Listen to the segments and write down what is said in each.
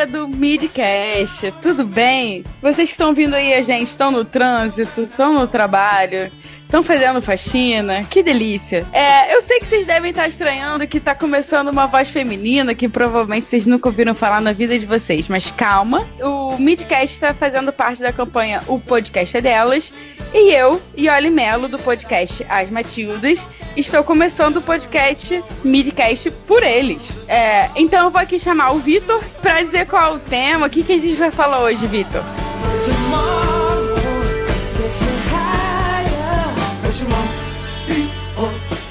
Galera do Midcast, tudo bem? Vocês que estão vindo aí, a gente, estão no trânsito, estão no trabalho, Estão fazendo faxina? Que delícia. É, eu sei que vocês devem estar estranhando que tá começando uma voz feminina que provavelmente vocês nunca ouviram falar na vida de vocês, mas calma. O Midcast está fazendo parte da campanha O Podcast é Delas. E eu, Ioli Melo, do podcast As Matildas, estou começando o podcast Midcast por eles. É, então eu vou aqui chamar o Vitor para dizer qual é o tema, o que, que a gente vai falar hoje, Vitor.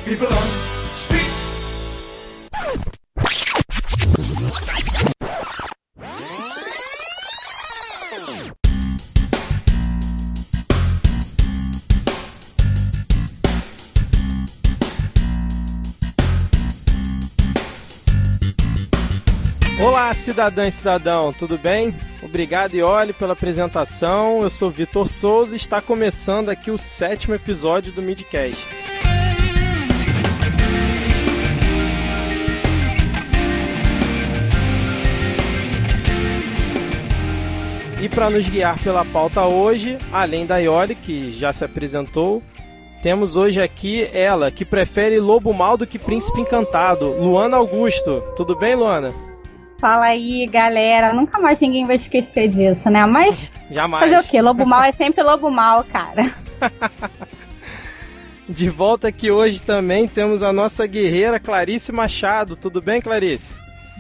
People on streets. Olá, cidadã e cidadão, tudo bem? Obrigado, Ioli, pela apresentação. Eu sou Vitor Souza e está começando aqui o sétimo episódio do Midcast. E para nos guiar pela pauta hoje, além da Ioli, que já se apresentou, temos hoje aqui ela, que prefere lobo mal do que príncipe encantado, Luana Augusto. Tudo bem, Luana? Fala aí, galera. Nunca mais ninguém vai esquecer disso, né? Mas. Jamais. Fazer o quê? Lobo mal é sempre lobo mal, cara. De volta aqui hoje também temos a nossa guerreira Clarice Machado. Tudo bem, Clarice?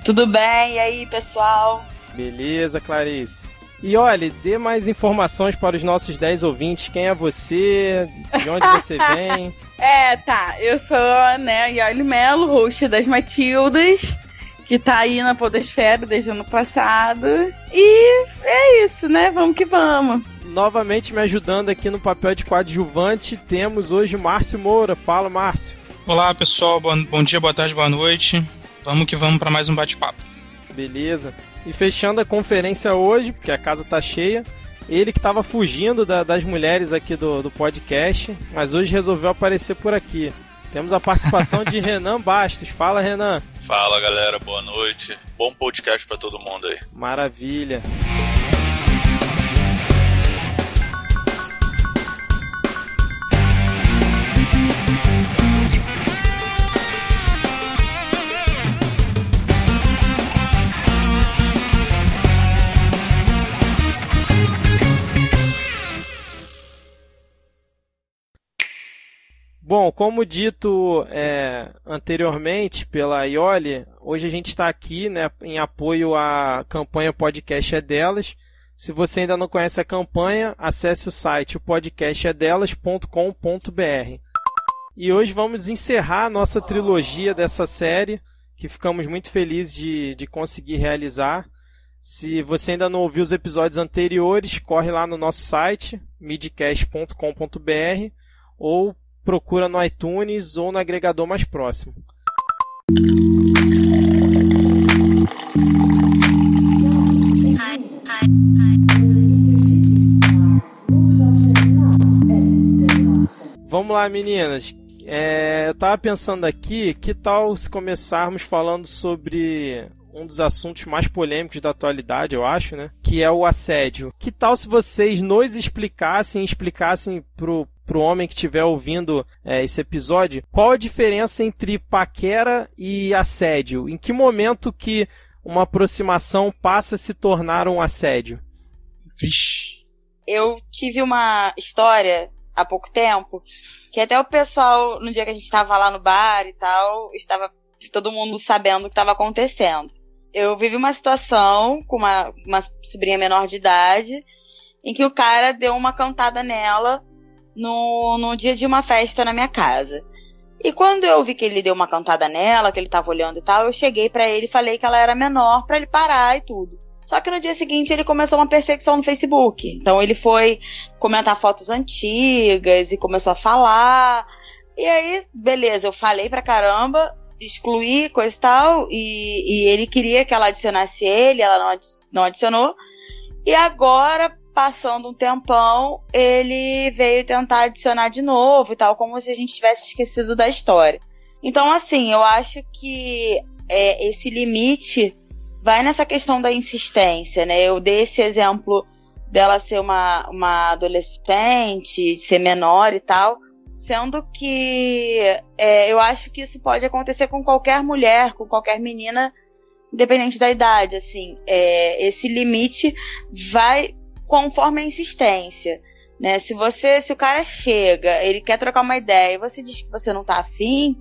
Tudo bem, e aí, pessoal? Beleza, Clarice. E olha, dê mais informações para os nossos 10 ouvintes. Quem é você? De onde você vem? É, tá. Eu sou, né, Yoli Melo, host das Matildas, que tá aí na Podosfera desde o ano passado. E é isso, né? Vamos que vamos. Novamente me ajudando aqui no papel de coadjuvante, temos hoje Márcio Moura. Fala, Márcio. Olá, pessoal. Bom dia, boa tarde, boa noite. Vamos que vamos para mais um bate-papo. Beleza. E fechando a conferência hoje, porque a casa tá cheia, ele que estava fugindo da, das mulheres aqui do, do podcast, mas hoje resolveu aparecer por aqui. Temos a participação de Renan Bastos. Fala, Renan. Fala, galera. Boa noite. Bom podcast para todo mundo aí. Maravilha. Bom, como dito é, anteriormente pela Ioli, hoje a gente está aqui né, em apoio à campanha Podcast é Delas. Se você ainda não conhece a campanha, acesse o site podcastedelas.com.br. E hoje vamos encerrar a nossa trilogia dessa série, que ficamos muito felizes de, de conseguir realizar. Se você ainda não ouviu os episódios anteriores, corre lá no nosso site, midcast.com.br ou procura no iTunes ou no agregador mais próximo. Vamos lá, meninas. É, eu tava pensando aqui, que tal se começarmos falando sobre um dos assuntos mais polêmicos da atualidade, eu acho, né? Que é o assédio. Que tal se vocês nos explicassem, explicassem pro, pro homem que estiver ouvindo é, esse episódio, qual a diferença entre paquera e assédio? Em que momento que uma aproximação passa a se tornar um assédio? Vixe. Eu tive uma história há pouco tempo que até o pessoal, no dia que a gente estava lá no bar e tal, estava todo mundo sabendo o que estava acontecendo. Eu vivi uma situação com uma, uma sobrinha menor de idade em que o cara deu uma cantada nela no, no dia de uma festa na minha casa. E quando eu vi que ele deu uma cantada nela, que ele tava olhando e tal, eu cheguei para ele e falei que ela era menor para ele parar e tudo. Só que no dia seguinte ele começou uma perseguição no Facebook. Então ele foi comentar fotos antigas e começou a falar. E aí, beleza, eu falei pra caramba, excluí, coisa e tal, e, e ele queria que ela adicionasse ele, ela não, não adicionou. E agora, passando um tempão, ele veio tentar adicionar de novo e tal, como se a gente tivesse esquecido da história. Então, assim, eu acho que é, esse limite vai nessa questão da insistência, né? Eu dei esse exemplo dela ser uma, uma adolescente, ser menor e tal, sendo que é, eu acho que isso pode acontecer com qualquer mulher, com qualquer menina, independente da idade, assim, é, esse limite vai conforme a insistência, né? Se você, se o cara chega, ele quer trocar uma ideia e você diz que você não tá afim,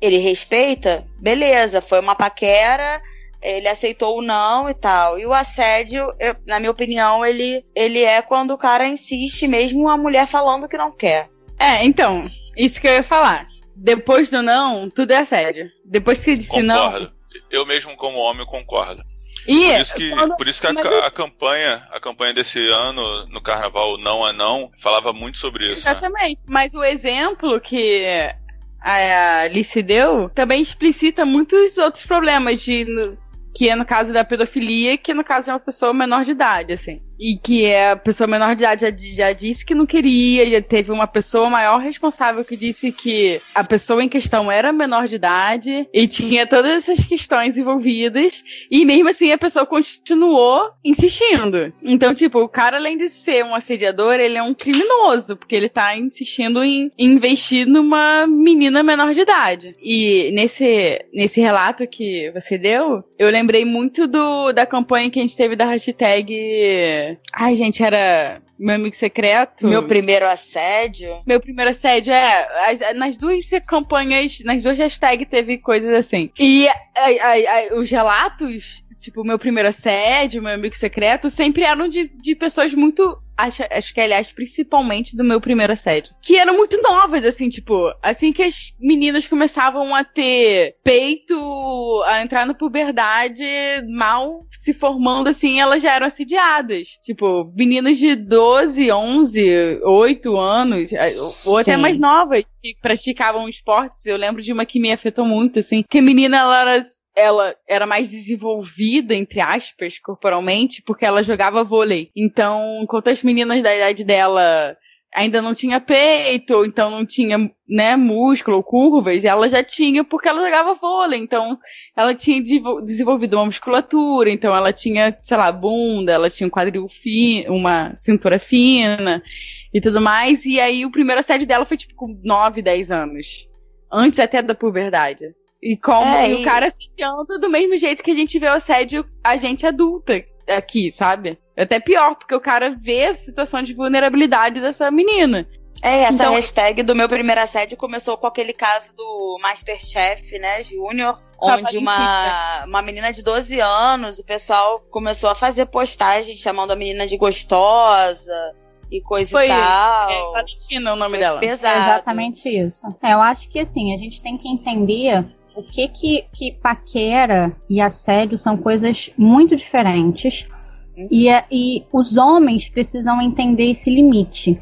ele respeita, beleza, foi uma paquera, ele aceitou o não e tal. E o assédio, eu, na minha opinião, ele, ele é quando o cara insiste, mesmo a mulher falando que não quer. É, então, isso que eu ia falar. Depois do não, tudo é assédio. Depois que ele disse Concordo. não. Eu mesmo, como homem, concordo. E Por isso que, quando- por isso que a, a campanha, a campanha desse ano no carnaval Não é Não, falava muito sobre isso. Né? Exatamente. Mas o exemplo que a Alice deu também explicita muitos outros problemas de. que é no caso da pedofilia, que no caso é uma pessoa menor de idade, assim. E que é a pessoa menor de idade já, já disse que não queria, já teve uma pessoa maior responsável que disse que a pessoa em questão era menor de idade e tinha todas essas questões envolvidas. E mesmo assim a pessoa continuou insistindo. Então, tipo, o cara, além de ser um assediador, ele é um criminoso, porque ele tá insistindo em investir numa menina menor de idade. E nesse, nesse relato que você deu, eu lembrei muito do, da campanha que a gente teve da hashtag. Ai, gente, era meu amigo secreto. Meu primeiro assédio. Meu primeiro assédio, é. as- nas duas campanhas, nas duas hashtags teve coisas assim. E ai, ai, ai, os relatos, tipo, meu primeiro assédio, meu amigo secreto, sempre eram de, de pessoas muito. Acho, acho que, aliás, principalmente do meu primeiro assédio. Que eram muito novas, assim, tipo, assim que as meninas começavam a ter peito, a entrar na puberdade, mal se formando, assim, elas já eram assediadas. Tipo, meninas de 12, 11, 8 anos, eh, ou até Sim. mais novas, que praticavam esportes. Eu lembro de uma que me afetou muito, assim, que a menina, ela era ela era mais desenvolvida, entre aspas, corporalmente, porque ela jogava vôlei. Então, enquanto as meninas da idade dela ainda não tinha peito, então não tinha, né, músculo curvas, ela já tinha porque ela jogava vôlei. Então, ela tinha desenvol- desenvolvido uma musculatura, então ela tinha, sei lá, bunda, ela tinha um quadril fino, uma cintura fina e tudo mais. E aí o primeiro assédio dela foi tipo com 9, 10 anos. Antes até da puberdade. E como É, e o cara assediando do mesmo jeito que a gente vê o assédio a gente adulta aqui, sabe? É Até pior, porque o cara vê a situação de vulnerabilidade dessa menina. É, essa Então- hashtag do meu primeiro assédio começou com aquele caso do Masterchef, né, Júnior, onde uma, uma menina de 12 anos, o pessoal começou a fazer postagem chamando a menina de gostosa e coisa Foi, e tal. É Valentina o nome Foi dela. É pesado. exatamente isso. É, eu acho que assim, a gente tem que entender o que que, que paquera e assédio são coisas muito diferentes. E, é- e os homens precisam entender esse limite.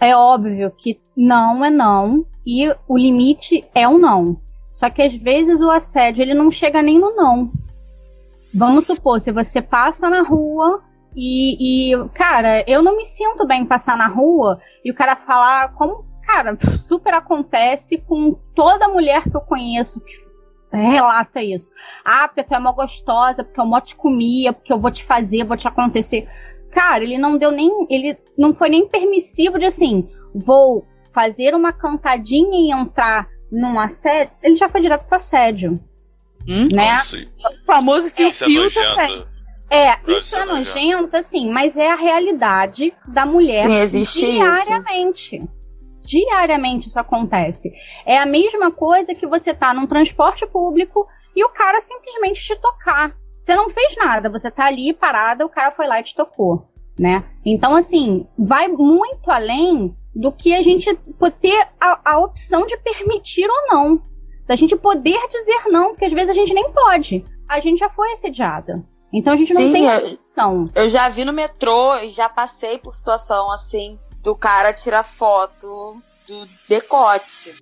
É óbvio que não é não e o limite é o não. Só que às vezes o assédio ele não chega nem no não. Vamos supor, se você passa na rua e, e, cara, eu não me sinto bem em passar na rua e o cara falar como, cara, super acontece com toda mulher que eu conheço que relata isso. Ah, porque tu é uma gostosa, porque eu mó te comia, porque eu vou te fazer, vou te acontecer. Cara, ele não deu nem. Ele não foi nem permissivo de assim, vou fazer uma cantadinha e entrar num assédio. Ele já foi direto pro assédio. Hum? Né? Nossa, O famoso isso é também. nojento. É, Nossa, isso é é nojento. assim, mas é a realidade da mulher Sim, existe isso. Diariamente. Isso acontece. É a mesma coisa que você tá num transporte público e o cara simplesmente te tocar. Você não fez nada, você tá ali parada, o cara foi lá e te tocou, né? Então, assim, vai muito além do que a gente ter a, a opção de permitir ou não. Da gente poder dizer não, porque às vezes a gente nem pode. A gente já foi assediada. Então a gente não Sim, tem é- opção. Eu já vi no metrô e já passei por situação assim do cara tirar foto do decote.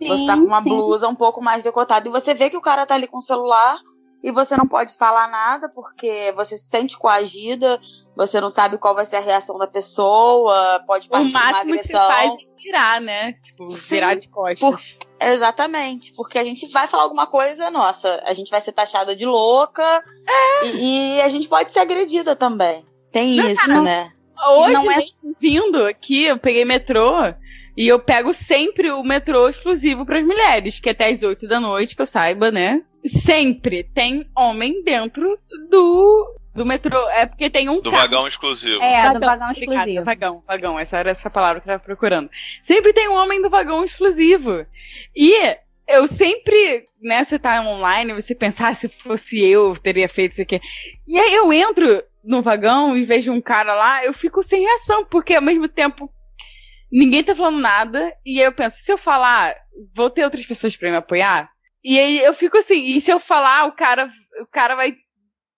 você tá com uma sim. blusa um pouco mais decotada e você vê que o cara tá ali com o celular e você não pode falar nada porque você se sente coagida, você não sabe qual vai ser a reação da pessoa, pode O partir uma máximo que você agressão. faz é virar, né? Tipo, virar de costas. por- Exatamente, porque a gente vai falar alguma coisa, nossa, a gente vai ser taxada de louca e, e a gente pode ser agredida também. Tem Não, isso, não. né? Hoje, Não é- vindo aqui, eu peguei metrô e eu pego sempre o metrô exclusivo para as mulheres, que é até as 8 da noite, que eu saiba, né? Sempre tem homem dentro do, do metrô. É porque tem um Do carro. vagão exclusivo. É, do vagão Obrigada, exclusivo. Vagão, vagão. Essa era essa palavra que eu tava procurando. Sempre tem um homem do vagão exclusivo. E eu sempre, né, você tá online, você pensar ah, se fosse eu, eu teria feito isso aqui. E aí eu entro no vagão e vejo um cara lá, eu fico sem reação, porque ao mesmo tempo ninguém tá falando nada. E aí eu penso, se eu falar, vou ter outras pessoas pra me apoiar? E aí eu fico assim, e se eu falar, o cara, o cara vai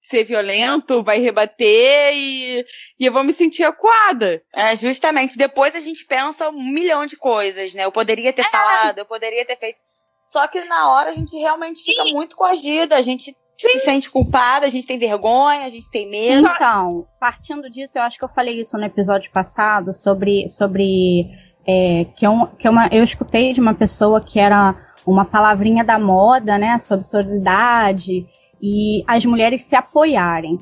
ser violento, vai rebater e, e eu vou me sentir acuada. É, justamente, depois a gente pensa um milhão de coisas, né? Eu poderia ter falado, eu poderia ter feito. Só que na hora a gente realmente fica muito coagida, a gente se sente culpada, a gente tem vergonha, a gente tem medo. Então, partindo disso, eu acho que eu falei isso no episódio passado sobre, sobre é, que, é um, que é uma, eu escutei de uma pessoa que era uma palavrinha da moda, né, sobre solidariedade e as mulheres se apoiarem.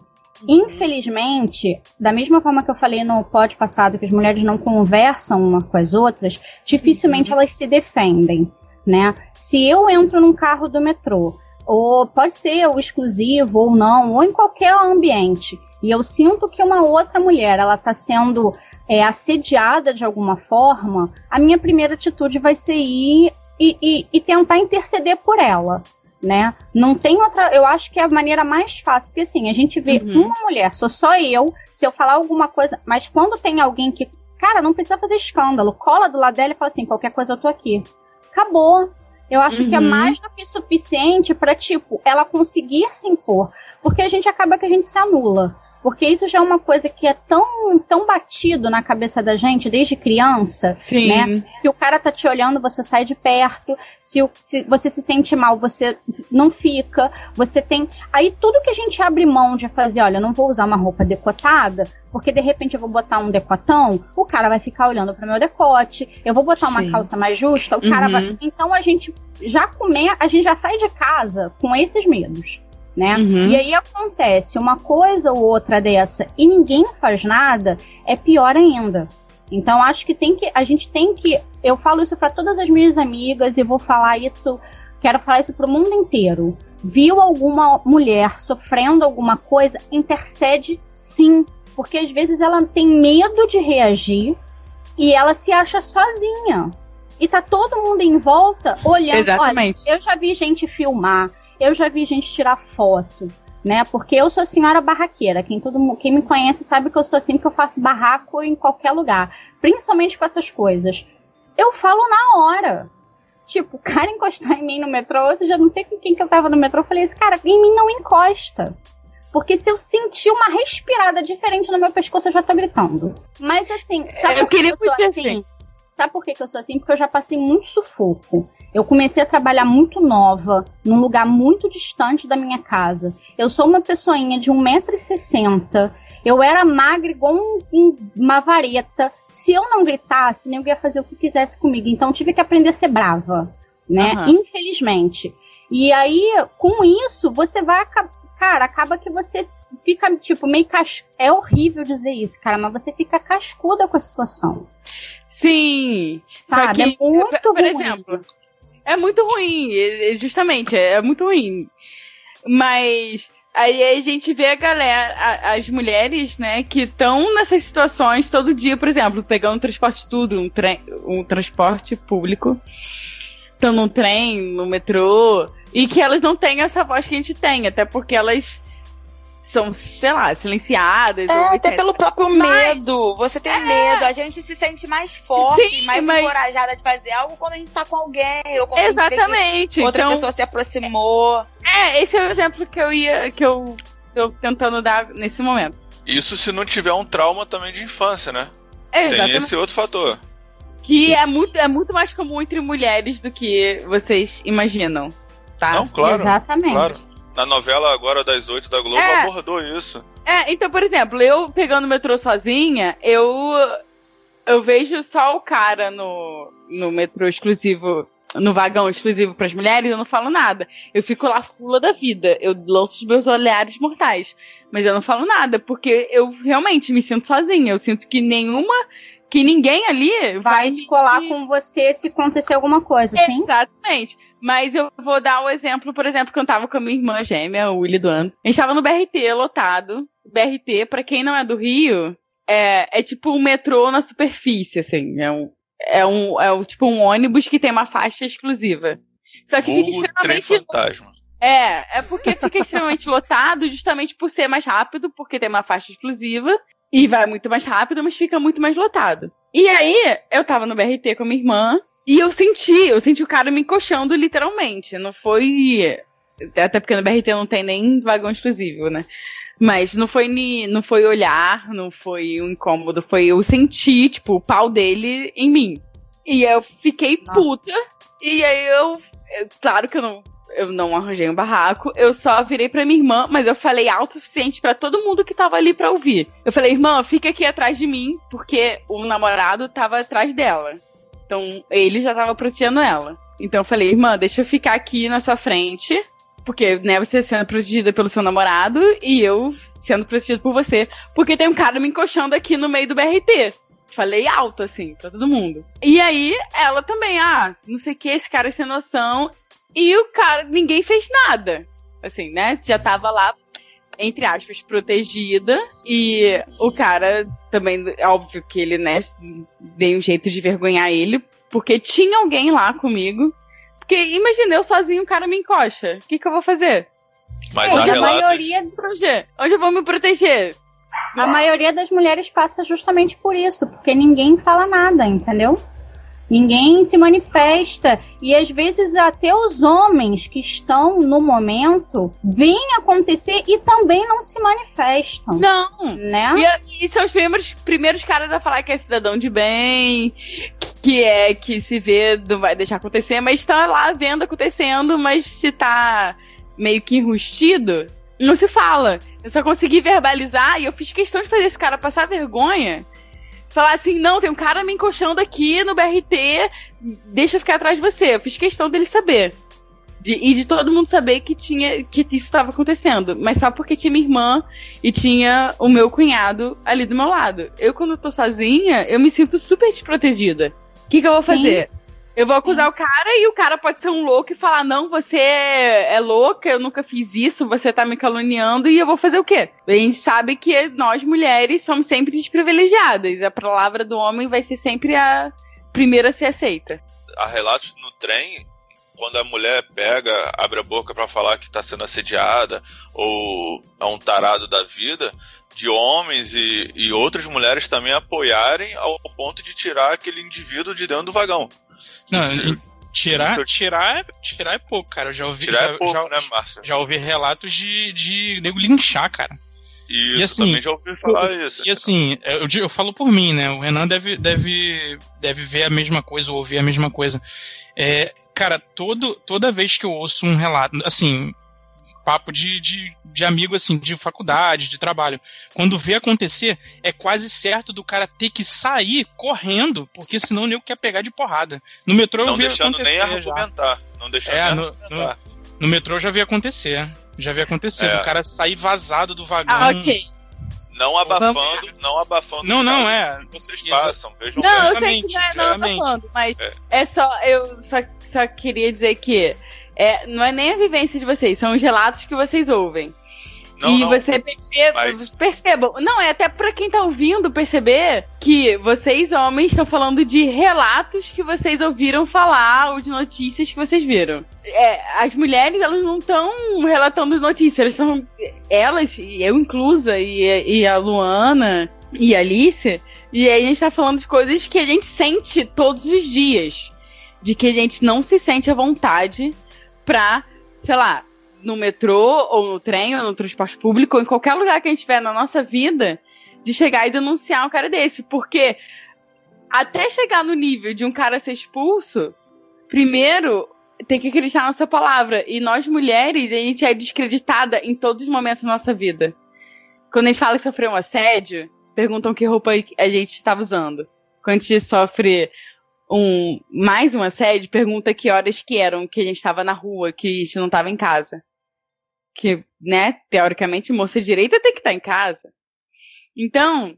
Infelizmente, da mesma forma que eu falei no pod passado que as mulheres não conversam uma com as outras, dificilmente elas se defendem, né? Se eu entro num carro do metrô, ou pode ser o exclusivo ou não, ou em qualquer ambiente, e eu sinto que uma outra mulher ela está sendo é, assediada de alguma forma, a minha primeira atitude vai ser ir e, e- e tentar interceder por ela. Né? Não tem outra. Eu acho que é a maneira mais fácil, porque assim, a gente vê Uhum. uma mulher, sou só eu, se eu falar alguma coisa, mas quando tem alguém que, cara, não precisa fazer escândalo, cola do lado dela e fala assim: qualquer coisa eu tô aqui. Acabou. Eu acho que é Uhum. mais do que suficiente pra, tipo, ela conseguir se impor. Porque a gente acaba que a gente se anula. Porque isso já é uma coisa que é tão, tão batido na cabeça da gente desde criança. Sim. Né? Se o cara tá te olhando, você sai de perto. Se, o- se você se sente mal, você não fica. Você tem. Aí tudo que a gente abre mão de fazer, olha, eu não vou usar uma roupa decotada, porque de repente eu vou botar um decotão, o cara vai ficar olhando pro meu decote. Eu vou botar uma Sim. calça mais justa, o cara Uhum. vai. Então a gente já come, a gente já sai de casa com esses medos. Né? Uhum. E aí acontece uma coisa ou outra dessa e ninguém faz nada, é pior ainda. Então acho que tem que a gente tem que eu falo isso para todas as minhas amigas e vou falar isso, quero falar isso pro mundo inteiro. Viu alguma mulher sofrendo alguma coisa, intercede sim, porque às vezes ela tem medo de reagir e ela se acha sozinha. E tá todo mundo em volta olhando, Exatamente. Olha, eu já vi gente filmar, eu já vi gente tirar foto, né? Porque eu sou a senhora barraqueira. Quem, todo, mu- quem me conhece sabe que eu sou assim, que eu faço barraco em qualquer lugar. Principalmente com essas coisas. Eu falo na hora. Tipo, o cara encostar em mim no metrô, eu já não sei com quem que eu tava no metrô, eu falei, esse cara em mim não encosta. Porque se eu sentir uma respirada diferente no meu pescoço, eu já tô gritando. Mas assim, sabe Eu por que queria eu muito assim? assim. Sabe por que, que eu sou assim? Porque eu já passei muito sufoco. Eu comecei a trabalhar muito nova, num lugar muito distante da minha casa. Eu sou uma pessoinha de 1,60m. Eu era magra igual um- um- uma vareta. Se eu não gritasse, ninguém ia fazer o que quisesse comigo. Então eu tive que aprender a ser brava, né? Aham. Infelizmente. E aí, com isso, você vai acabar. Cara, acaba que você fica, tipo, meio cas... É horrível dizer isso, cara, mas você fica cascuda com a situação. Sim. Só Sabe? que, é muito por, ruim. exemplo, é muito ruim. é- é- Justamente, é muito ruim. Mas aí a gente vê a galera, a- as mulheres, né, que estão nessas situações todo dia, por exemplo, pegando um transporte tudo, um, trem, um transporte público, estão no trem, no metrô, e que elas não têm essa voz que a gente tem, até porque elas são, sei lá, silenciadas. É, até etc. pelo próprio medo. Você tem medo. A gente se sente mais forte, Sim, mais mas- encorajada de fazer algo quando a gente tá com alguém. Ou quando Exatamente. outra então, pessoa se aproximou. É, esse é o exemplo que eu ia. que eu tô tentando dar nesse momento. Isso se não tiver um trauma também de infância, né? É, Tem exatamente. esse outro fator. Que é muito, é muito mais comum entre mulheres do que vocês imaginam. Tá? Não, claro. Exatamente. Claro. Na novela agora das oito da Globo É. abordou isso. É, então, por exemplo, eu pegando o metrô sozinha, eu eu vejo só o cara no, no metrô exclusivo, no vagão exclusivo para as mulheres, eu não falo nada. Eu fico lá fula da vida, eu lanço os meus olhares mortais, mas eu não falo nada, porque eu realmente me sinto sozinha, eu sinto que nenhuma que ninguém ali vai, vai colar com você se acontecer alguma coisa, sim? Exatamente. Mas eu vou dar o um exemplo, por exemplo, que eu tava com a minha irmã gêmea, o Willy do ano. A gente tava no BRT lotado. BRT, para quem não é do Rio, é, é tipo um metrô na superfície, assim. É um, é um, é um tipo um ônibus que tem uma faixa exclusiva. Só que fica extremamente. fantasma. É, é porque fica extremamente lotado, justamente por ser mais rápido, porque tem uma faixa exclusiva. E vai muito mais rápido, mas fica muito mais lotado. E aí, eu tava no BRT com a minha irmã, e eu senti, eu senti o cara me encoxando literalmente. Não foi. Até porque no BRT não tem nem vagão exclusivo, né? Mas não foi ni, não foi olhar, não foi um incômodo, foi eu sentir, tipo, o pau dele em mim. E eu fiquei Nossa. puta. E aí eu, eu, Claro que eu não. Eu não arranjei um barraco, eu só virei pra minha irmã, mas eu falei alto o suficiente para todo mundo que tava ali pra ouvir. Eu falei, irmã, fica aqui atrás de mim, porque o namorado tava atrás dela. Então ele já tava protegendo ela. Então eu falei, irmã, deixa eu ficar aqui na sua frente. Porque, né, você sendo protegida pelo seu namorado e eu sendo protegida por você. Porque tem um cara me encoxando aqui no meio do BRT. Falei alto, assim, pra todo mundo. E aí, ela também, ah, não sei o que, esse cara é sem noção. E o cara, ninguém fez nada. Assim, né? Já tava lá, entre aspas, protegida. E o cara também, óbvio que ele, né, deu um jeito de vergonhar ele. Porque tinha alguém lá comigo porque imagina, eu sozinho, o cara me encoxa. O que, que eu vou fazer? Mas Onde a relatos... maioria. Onde eu vou me proteger? A maioria das mulheres passa justamente por isso, porque ninguém fala nada, entendeu? Ninguém se manifesta. E às vezes até os homens que estão no momento veem acontecer e também não se manifestam. Não. Né? E, e são os primeiros, primeiros caras a falar que é cidadão de bem, que é que se vê, não vai deixar acontecer, mas está lá vendo acontecendo, mas se tá meio que enrustido, não se fala. Eu só consegui verbalizar e eu fiz questão de fazer esse cara passar vergonha falar assim: não, tem um cara me encoxando aqui no BRT, deixa eu ficar atrás de você. Eu fiz questão dele saber. De, e de todo mundo saber que tinha que isso estava acontecendo. Mas só porque tinha minha irmã e tinha o meu cunhado ali do meu lado. Eu, quando tô sozinha, eu me sinto super desprotegida. O que, que eu vou fazer? Eu vou acusar Sim. o cara e o cara pode ser um louco e falar: não, você é louca, eu nunca fiz isso, você tá me caluniando, e eu vou fazer o quê? A gente sabe que nós mulheres somos sempre desprivilegiadas. A palavra do homem vai ser sempre a primeira a ser aceita. Há relatos no trem, quando a mulher pega, abre a boca para falar que tá sendo assediada ou é um tarado da vida, de homens e, e outras mulheres também apoiarem ao ponto de tirar aquele indivíduo de dentro do vagão. Não, tirar, tirar, é, tirar é pouco, cara. Eu já ouvi, tirar é já, é pouco, já, né, Márcio? Já ouvi relatos de, de nego linchar, cara. Isso, e assim, também já ouvi falar isso. E assim, eu, eu falo por mim, né? O Renan deve, deve, deve ver a mesma coisa ou ouvir a mesma coisa. É, cara, todo, toda vez que eu ouço um relato, assim, papo de, de, de amigo, assim, de faculdade, de trabalho. Quando vê acontecer, é quase certo do cara ter que sair correndo, porque senão o nego quer pegar de porrada. No metrô não eu vi deixando nem argumentar. Já. Não deixando é, nem no, argumentar. No, no, metrô eu já vi acontecer. Já vi acontecer. É. O cara sair vazado do vagão. Ah, ok. Não abafando, não abafando. Não, não, é. Vocês passam, vejam Não, eu sei que não é não abafando, mas é. é só. Eu só, só queria dizer que é, não é nem a vivência de vocês, são os relatos que vocês ouvem. Não, e não, você perceba, mas... percebam. Não, é até para quem tá ouvindo perceber que vocês, homens, estão falando de relatos que vocês ouviram falar ou de notícias que vocês viram. É, as mulheres, elas não estão relatando notícias, elas estão. Elas, eu inclusa, e, e a Luana e a Alice, e aí a gente tá falando de coisas que a gente sente todos os dias. De que a gente não se sente à vontade pra, sei lá, no metrô, ou no trem, ou no transporte público, ou em qualquer lugar que a gente estiver na nossa vida, de chegar e denunciar um cara desse. Porque até chegar no nível de um cara ser expulso, primeiro tem que acreditar na nossa palavra. E nós mulheres, a gente é descreditada em todos os momentos da nossa vida. quando a gente fala que sofreu um assédio, perguntam que roupa a gente estava usando. Quando a gente sofre um mais um assédio, pergunta que horas que eram que a gente estava na rua, que a gente não estava em casa. Que, né, teoricamente, moça direita tem que estar tá em casa. Então,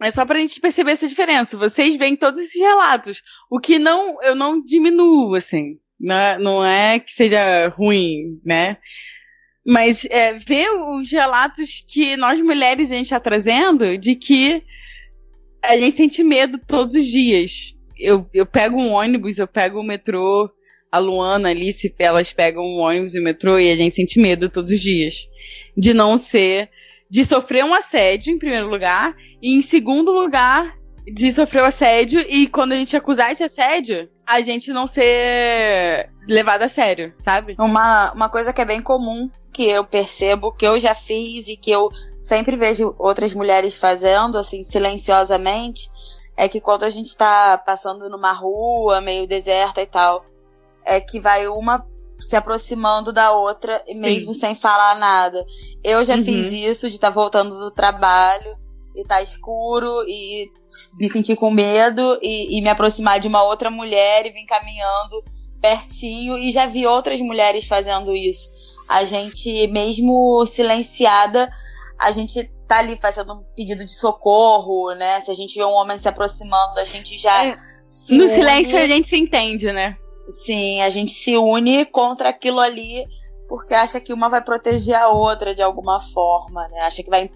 é só pra gente perceber essa diferença. Vocês veem todos esses relatos. O que não, eu não diminuo, assim. Não é, não é que seja ruim, né? Mas é, ver os relatos que nós mulheres a gente está trazendo de que a gente sente medo todos os dias. Eu, eu pego um ônibus, eu pego o metrô, a Luana, a Alice, elas pegam um ônibus e o metrô e a gente sente medo todos os dias. De não ser de sofrer um assédio, em primeiro lugar, e em segundo lugar, de sofrer o assédio, e quando a gente acusar esse assédio, a gente não ser levado a sério, sabe? Uma, uma coisa que é bem comum, que eu percebo, que eu já fiz e que eu sempre vejo outras mulheres fazendo, assim, silenciosamente, é que quando a gente tá passando numa rua meio deserta e tal, é que vai uma se aproximando da outra, Sim. mesmo sem falar nada. Eu já uhum. fiz isso de estar tá voltando do trabalho e tá escuro e me sentir com medo e, e, me aproximar de uma outra mulher e vir caminhando pertinho e já vi outras mulheres fazendo isso. A gente, mesmo silenciada, a gente tá ali fazendo um pedido de socorro, né? Se a gente vê um homem se aproximando, a gente já. É. no une. silêncio a gente se entende, né? Sim, a gente se une contra aquilo ali porque acha que uma vai proteger a outra de alguma forma, né? Acha que vai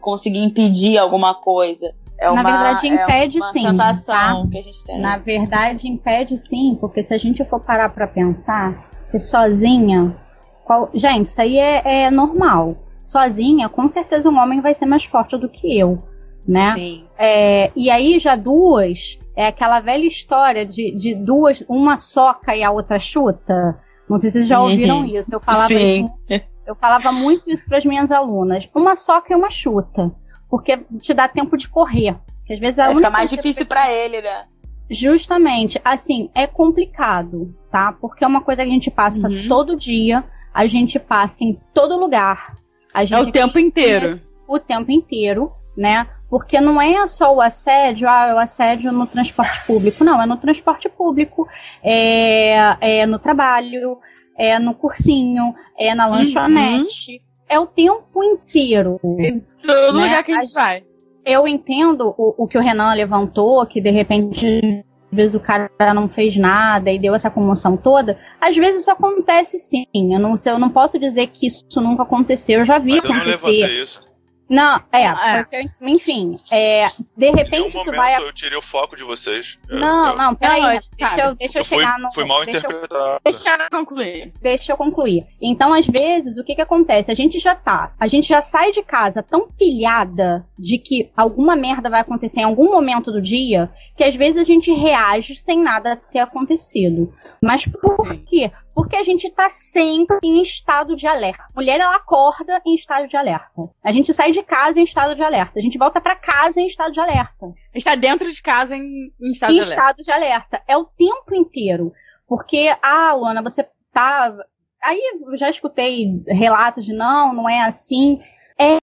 conseguir impedir alguma coisa. É uma, Na verdade, impede é uma sim. sensação tá? que a gente tem. Na verdade, impede sim, porque se a gente for parar para pensar que sozinha. Qual... Gente, isso aí é, é normal. Sozinha, com certeza um homem vai ser mais forte do que eu né? Sim. É, e aí já duas é aquela velha história de, de duas, uma soca e a outra chuta. Não sei se vocês já ouviram uhum. isso. Eu falava, Sim. Isso, eu falava muito isso para as minhas alunas. Uma soca e uma chuta, porque te dá tempo de correr. Porque às vezes a é, fica mais difícil para ele, né? Justamente, assim, é complicado, tá? Porque é uma coisa que a gente passa uhum. todo dia, a gente passa em todo lugar. É o tempo inteiro. O tempo inteiro, né? Porque não é só o assédio, ah, é o assédio no transporte público. Não, é no transporte público, é, é no trabalho, é no cursinho, é na uhum. lanchonete. É o tempo inteiro. Em todo né? lugar que a gente vai. Eu entendo o, o que o Renan levantou, que de repente vezes o cara não fez nada e deu essa comoção toda. Às vezes isso acontece sim. Eu não, eu não posso dizer que isso nunca aconteceu. Eu já vi Mas acontecer. Eu não levantei isso. Não, é, é. Porque, enfim, é, de repente isso vai. Eu tirei o foco de vocês. Não, eu, não, peraí, não, deixa, eu, deixa eu, chegar no. Foi mal deixa interpretado. Eu, deixa eu concluir. Deixa eu concluir. Então, às vezes, o que que acontece? A gente já tá, a gente já sai de casa tão pilhada de que alguma merda vai acontecer em algum momento do dia, que às vezes a gente reage sem nada ter acontecido. Mas por quê? Porque a gente tá sempre em estado de alerta. A mulher, ela acorda em estado de alerta. A gente sai de casa em estado de alerta. A gente volta para casa em estado de alerta. Está dentro de casa em, em estado em de alerta. estado de alerta. É o tempo inteiro. Porque, ah, Luana, você tá. Aí eu já escutei relatos de não, não é assim. É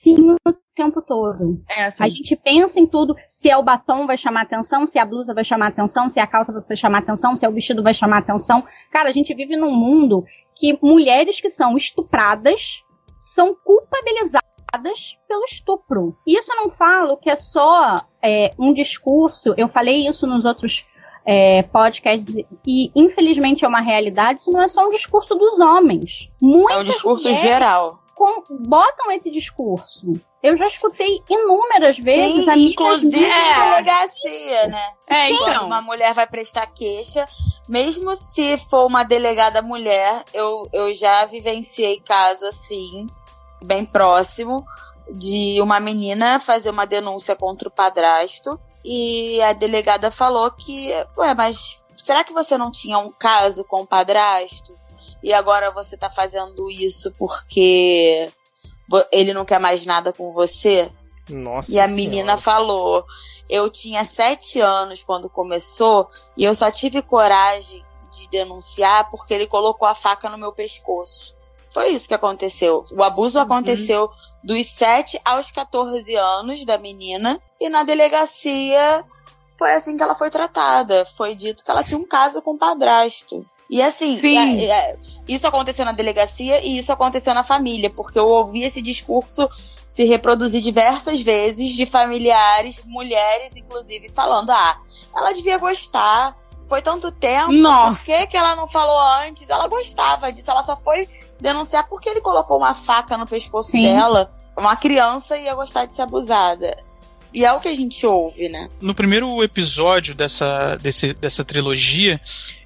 assim o tempo todo. É assim. A gente pensa em tudo, se é o batom vai chamar atenção, se a blusa vai chamar atenção, se a calça vai chamar atenção, se é o vestido vai chamar atenção. Cara, a gente vive num mundo que mulheres que são estupradas são culpabilizadas pelo estupro. E isso eu não falo que é só é, um discurso, eu falei isso nos outros é, podcasts, e infelizmente é uma realidade, isso não é só um discurso dos homens. Muitas é um discurso mulheres, geral com, botam esse discurso. Eu já escutei inúmeras vezes Sim, inclusive é. na delegacia, né? É, Sim. então. Uma mulher vai prestar queixa, mesmo se for uma delegada mulher, eu, eu já vivenciei caso assim, bem próximo, de uma menina fazer uma denúncia contra o padrasto e a delegada falou que, ué, mas será que você não tinha um caso com o padrasto? E agora você tá fazendo isso porque ele não quer mais nada com você? Nossa. E a menina falou: Eu tinha sete anos quando começou e eu só tive coragem de denunciar porque ele colocou a faca no meu pescoço. Foi isso que aconteceu. O abuso uhum. aconteceu dos 7 aos 14 anos da menina. E na delegacia foi assim que ela foi tratada. Foi dito que ela tinha um caso com o padrasto. E assim, é, é, isso aconteceu na delegacia e isso aconteceu na família, porque eu ouvi esse discurso se reproduzir diversas vezes de familiares, mulheres, inclusive, falando: ah, ela devia gostar. Foi tanto tempo, Nossa. por que, que ela não falou antes? Ela gostava disso, ela só foi denunciar porque ele colocou uma faca no pescoço Sim. dela. Uma criança ia gostar de ser abusada. E é o que a gente ouve, né? No primeiro episódio dessa, desse, dessa trilogia,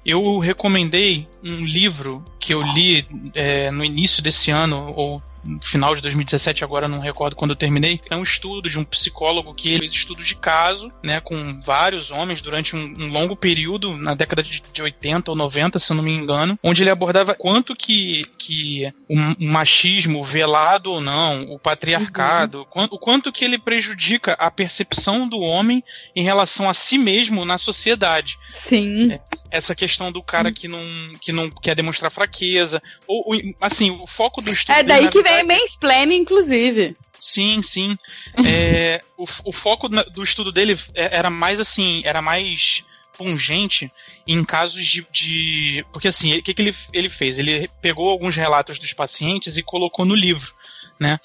eu recomendei um livro que eu li é, no início desse ano, ou no final de 2017, agora não recordo quando eu terminei. É um estudo de um psicólogo que ele fez estudos de caso, né, com vários homens durante um, um longo período, na década de, de 80 ou 90, se eu não me engano, onde ele abordava quanto que, que o, o machismo, velado ou não, o patriarcado, Uhum. quan- o quanto que ele prejudica a percepção do homem em relação a si mesmo na sociedade Sim. essa questão do cara que não, que não quer demonstrar fraqueza. Ou, ou, assim, o foco do estudo. É daí que vem verdade- mansplaining, inclusive. Sim, sim. É, o, o foco do estudo dele é- era mais assim, era mais pungente em casos de. de- porque assim, o que, que ele, ele fez? Ele pegou alguns relatos dos pacientes e colocou no livro, né?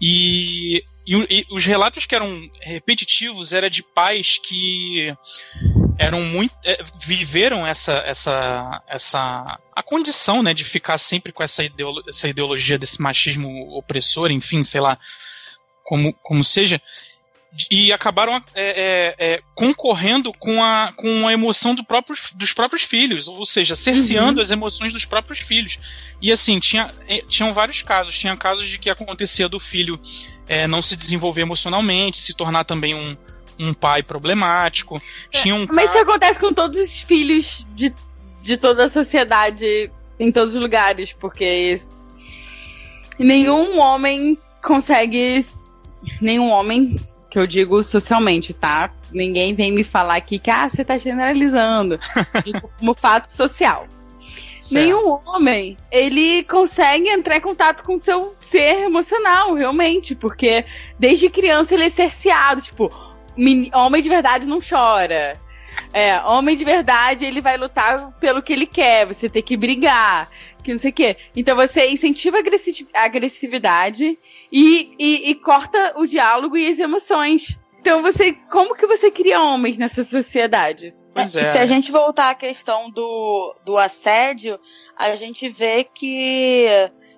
E, e e os relatos que eram repetitivos era de pais que eram muito é, viveram essa essa essa a condição né de ficar sempre com essa, ideolo essa ideologia desse machismo opressor enfim sei lá como como seja e acabaram é, é, é, concorrendo com a, com a emoção do próprio, dos próprios filhos, ou seja, cerceando as emoções dos próprios filhos. E assim, tinha, é, tinham vários casos. Tinha casos de que acontecia do filho é, não se desenvolver emocionalmente, se tornar também um, um pai problemático. Tinha um Mas isso ca- acontece com todos os filhos de, de toda a sociedade, em todos os lugares, porque nenhum homem consegue. Nenhum homem, que eu digo socialmente, tá? Ninguém vem me falar aqui que, ah, você tá generalizando. Como fato social. Certo. Nenhum homem, ele consegue entrar em contato com seu ser emocional, realmente, porque desde criança ele é cerceado, tipo, homem de verdade não chora. É, homem de verdade, ele vai lutar pelo que ele quer, você tem que brigar, que não sei o quê. Então você incentiva a agressi- a agressividade e, e, e corta o diálogo e as emoções. Então você, como que você cria homens nessa sociedade? E é. se a gente voltar à questão do, do assédio, a gente vê que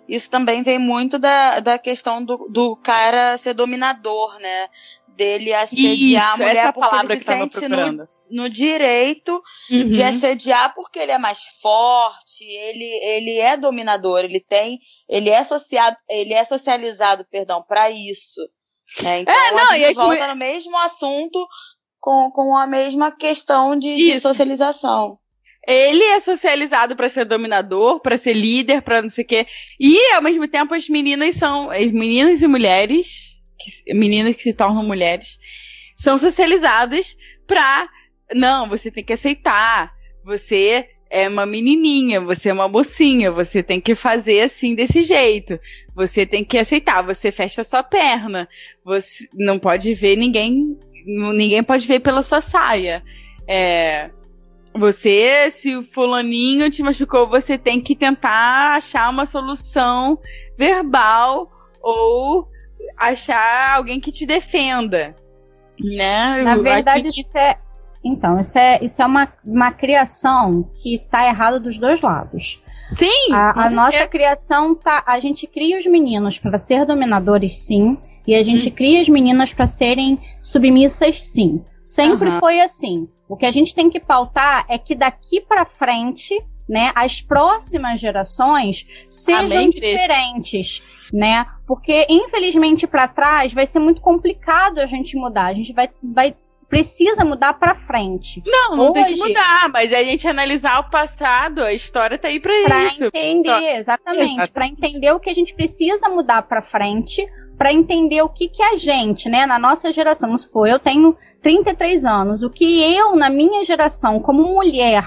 isso também vem muito da, da questão do, do cara ser dominador, né? Dele assediar a mulher essa porque palavra ele que se tava sente no, no direito de Uhum. assediar porque ele é mais forte, ele, ele é dominador, ele tem, ele é associado, ele é socializado, perdão, para isso. Né? Então É, não, a gente volta no mesmo assunto com, com a mesma questão de, de Isso. socialização. Ele é socializado pra ser dominador, pra ser líder, pra não sei o quê. E ao mesmo tempo as meninas são, as meninas e mulheres, que- meninas que se tornam mulheres, são socializadas pra não, você tem que aceitar. Você é uma menininha, você é uma mocinha, você tem que fazer assim desse jeito. Você tem que aceitar, você fecha sua perna. Você não pode ver ninguém, ninguém pode ver pela sua saia. É, você, se o fulaninho te machucou, você tem que tentar achar uma solução verbal ou achar alguém que te defenda. Né? Na verdade, que- isso é. Então, isso é, isso é uma, uma criação que tá errada dos dois lados. Sim! A, a nossa certeza. criação tá. A gente cria os meninos para ser dominadores, sim. E a gente Hum. cria as meninas para serem submissas, sim. Sempre Aham. foi assim. O que a gente tem que pautar é que daqui para frente, né, as próximas gerações sejam Amém, diferentes, né? Porque infelizmente para trás vai ser muito complicado a gente mudar. A gente vai, vai precisa mudar para frente. Não, não tem que Hoje- mudar, mas a gente analisar o passado, a história tá aí Para isso. entender, exatamente, Exatamente. para entender o que a gente precisa mudar para frente, para entender o que que a gente, né, na nossa geração, vamos supor, eu tenho 33 anos, o que eu na minha geração como mulher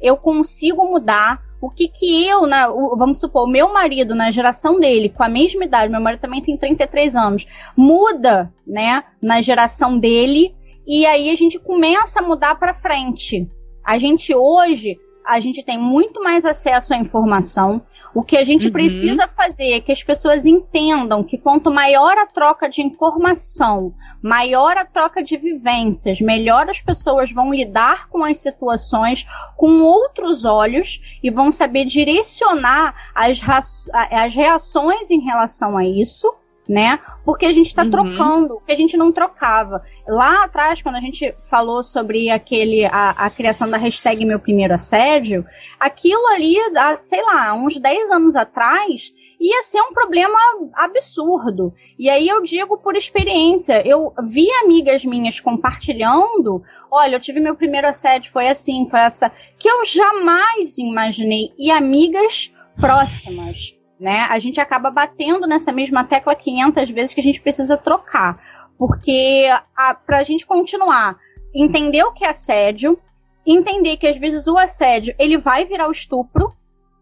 eu consigo mudar, o que que eu, na, o, vamos supor, o meu marido, na geração dele, com a mesma idade, meu marido também tem 33 anos, muda, né, na geração dele, e aí a gente começa a mudar para frente. A gente hoje, a gente tem muito mais acesso à informação, o que a gente uhum. precisa fazer é que as pessoas entendam que quanto maior a troca de informação, maior a troca de vivências, melhor as pessoas vão lidar com as situações com outros olhos e vão saber direcionar as, as reações em relação a isso né? Porque a gente está uhum. trocando o que a gente não trocava. Lá atrás, quando a gente falou sobre aquele a, a, criação da hashtag Meu Primeiro Assédio, aquilo ali, há, sei lá, uns 10 anos atrás, ia ser um problema absurdo. E aí eu digo por experiência, eu vi amigas minhas compartilhando, olha, eu tive meu primeiro assédio, foi assim, foi essa, que eu jamais imaginei. E amigas próximas né? A gente acaba batendo nessa mesma tecla 500 vezes que a gente precisa trocar, porque para a gente continuar, entender o que é assédio, entender que às vezes o assédio ele vai virar o estupro,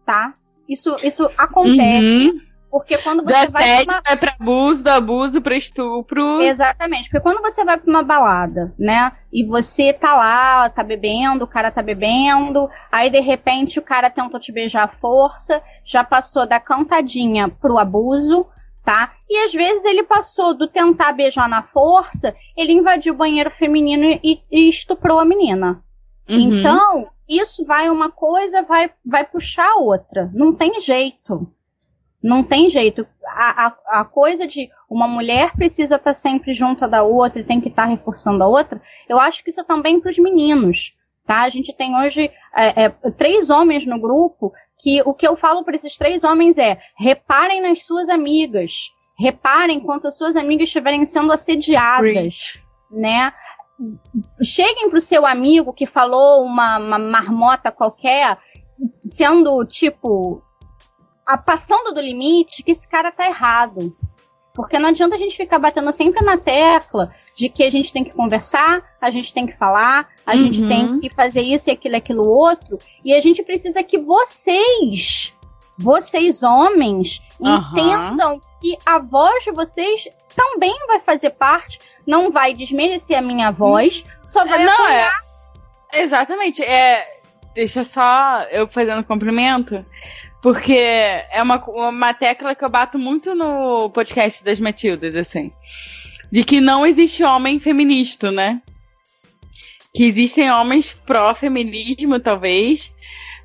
tá? Isso, isso acontece. Uhum. Porque quando você da vai. Pra uma... vai pra abuso, do abuso pra estupro. Exatamente. Porque quando você vai pra uma balada, né? E você tá lá, tá bebendo, o cara tá bebendo, aí de repente o cara tentou te beijar à força, já passou da cantadinha pro abuso, tá? E às vezes ele passou do tentar beijar na força, ele invadiu o banheiro feminino e, e estuprou a menina. Uhum. Então, isso vai uma coisa, vai, vai puxar outra. Não tem jeito. Não tem jeito. A, a, a, coisa de uma mulher precisa estar sempre junto da outra e tem que estar reforçando a outra, eu acho que isso é também para os meninos. Tá? A gente tem hoje é, é, três homens no grupo que o que eu falo para esses três homens é: reparem nas suas amigas. Reparem quanto as suas amigas estiverem sendo assediadas. Né? Cheguem para o seu amigo que falou uma, uma marmota qualquer, sendo tipo a, passando do limite que esse cara tá errado. Porque não adianta a gente ficar batendo sempre na tecla de que a gente tem que conversar, a gente tem que falar, a uhum. gente tem que fazer isso e aquilo e aquilo outro. E a gente precisa que vocês, vocês homens, uhum. entendam que a voz de vocês também vai fazer parte, não vai desmerecer a minha voz, só vai não, apoiar. É... Exatamente. É, deixa só eu fazendo cumprimento. Porque é uma, uma tecla que eu bato muito no podcast das Matildas, assim. De que não existe homem feminista, né? Que existem homens pró-feminismo, talvez,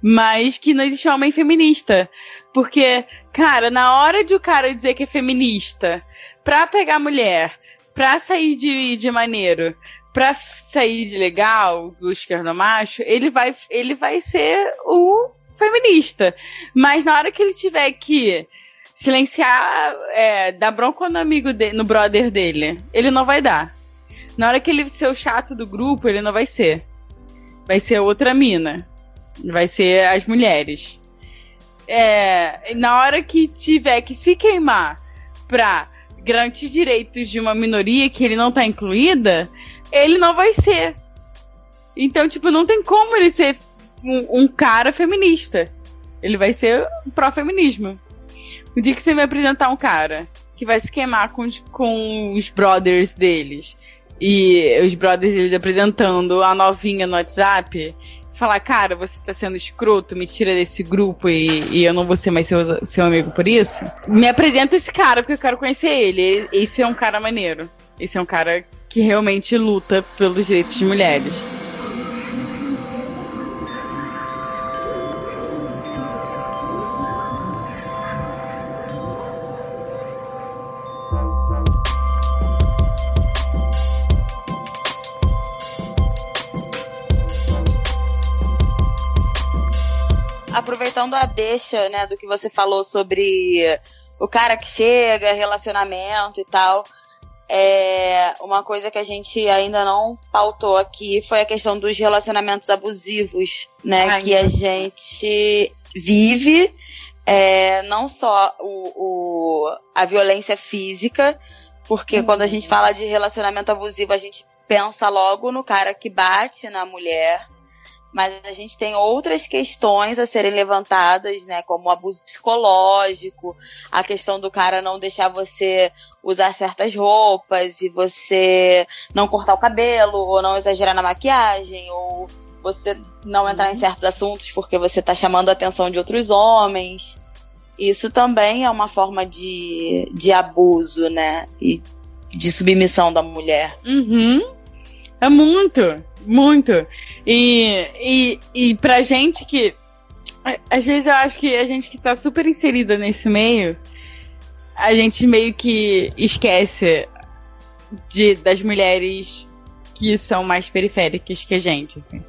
mas que não existe homem feminista. Porque, cara, na hora de o cara dizer que é feminista, pra pegar mulher, pra sair de, de maneiro, pra sair de legal, do esquerdo macho, ele vai, ele vai ser o feminista. Mas na hora que ele tiver que silenciar, é, dar bronca no amigo de, no brother dele, ele não vai dar. Na hora que ele ser o chato do grupo, ele não vai ser. Vai ser outra mina. Vai ser as mulheres. É, na hora que tiver que se queimar pra garantir direitos de uma minoria que ele não tá incluída, ele não vai ser. Então, tipo, não tem como ele ser um, um cara feminista. Ele vai ser pró-feminismo. O dia que você me apresentar um cara que vai se queimar com, com os brothers deles e os brothers deles apresentando a novinha no WhatsApp, falar, cara, você tá sendo escroto, me tira desse grupo e, e eu não vou ser mais seu, seu amigo por isso. Me apresenta esse cara porque eu quero conhecer ele. Esse é um cara maneiro. Esse é um cara que realmente luta pelos direitos de mulheres. Aproveitando a deixa, né, do que você falou sobre o cara que chega, relacionamento e tal. É, uma coisa que a gente ainda não pautou aqui foi a questão dos relacionamentos abusivos, né? Ai, que a gente vive é, não só o, o, a violência física, porque uhum. quando a gente fala de relacionamento abusivo, a gente pensa logo no cara que bate na mulher, mas a gente tem outras questões a serem levantadas, né, como o abuso psicológico, a questão do cara não deixar você usar certas roupas e você não cortar o cabelo ou não exagerar na maquiagem ou você não entrar em uhum. certos assuntos porque você está chamando a atenção de outros homens. Isso também é uma forma de, de abuso, né? E de submissão da mulher. Uhum. É muito, muito. E, e, e pra gente que. Às vezes eu acho que a gente que tá super inserida nesse meio, a gente meio que esquece de, das mulheres que são mais periféricas que a gente, assim.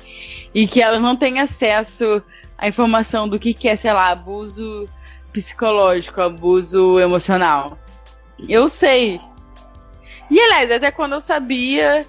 E que elas não têm acesso à informação do que, que é, sei lá, abuso psicológico, abuso emocional. Eu sei. E aliás, até quando eu sabia,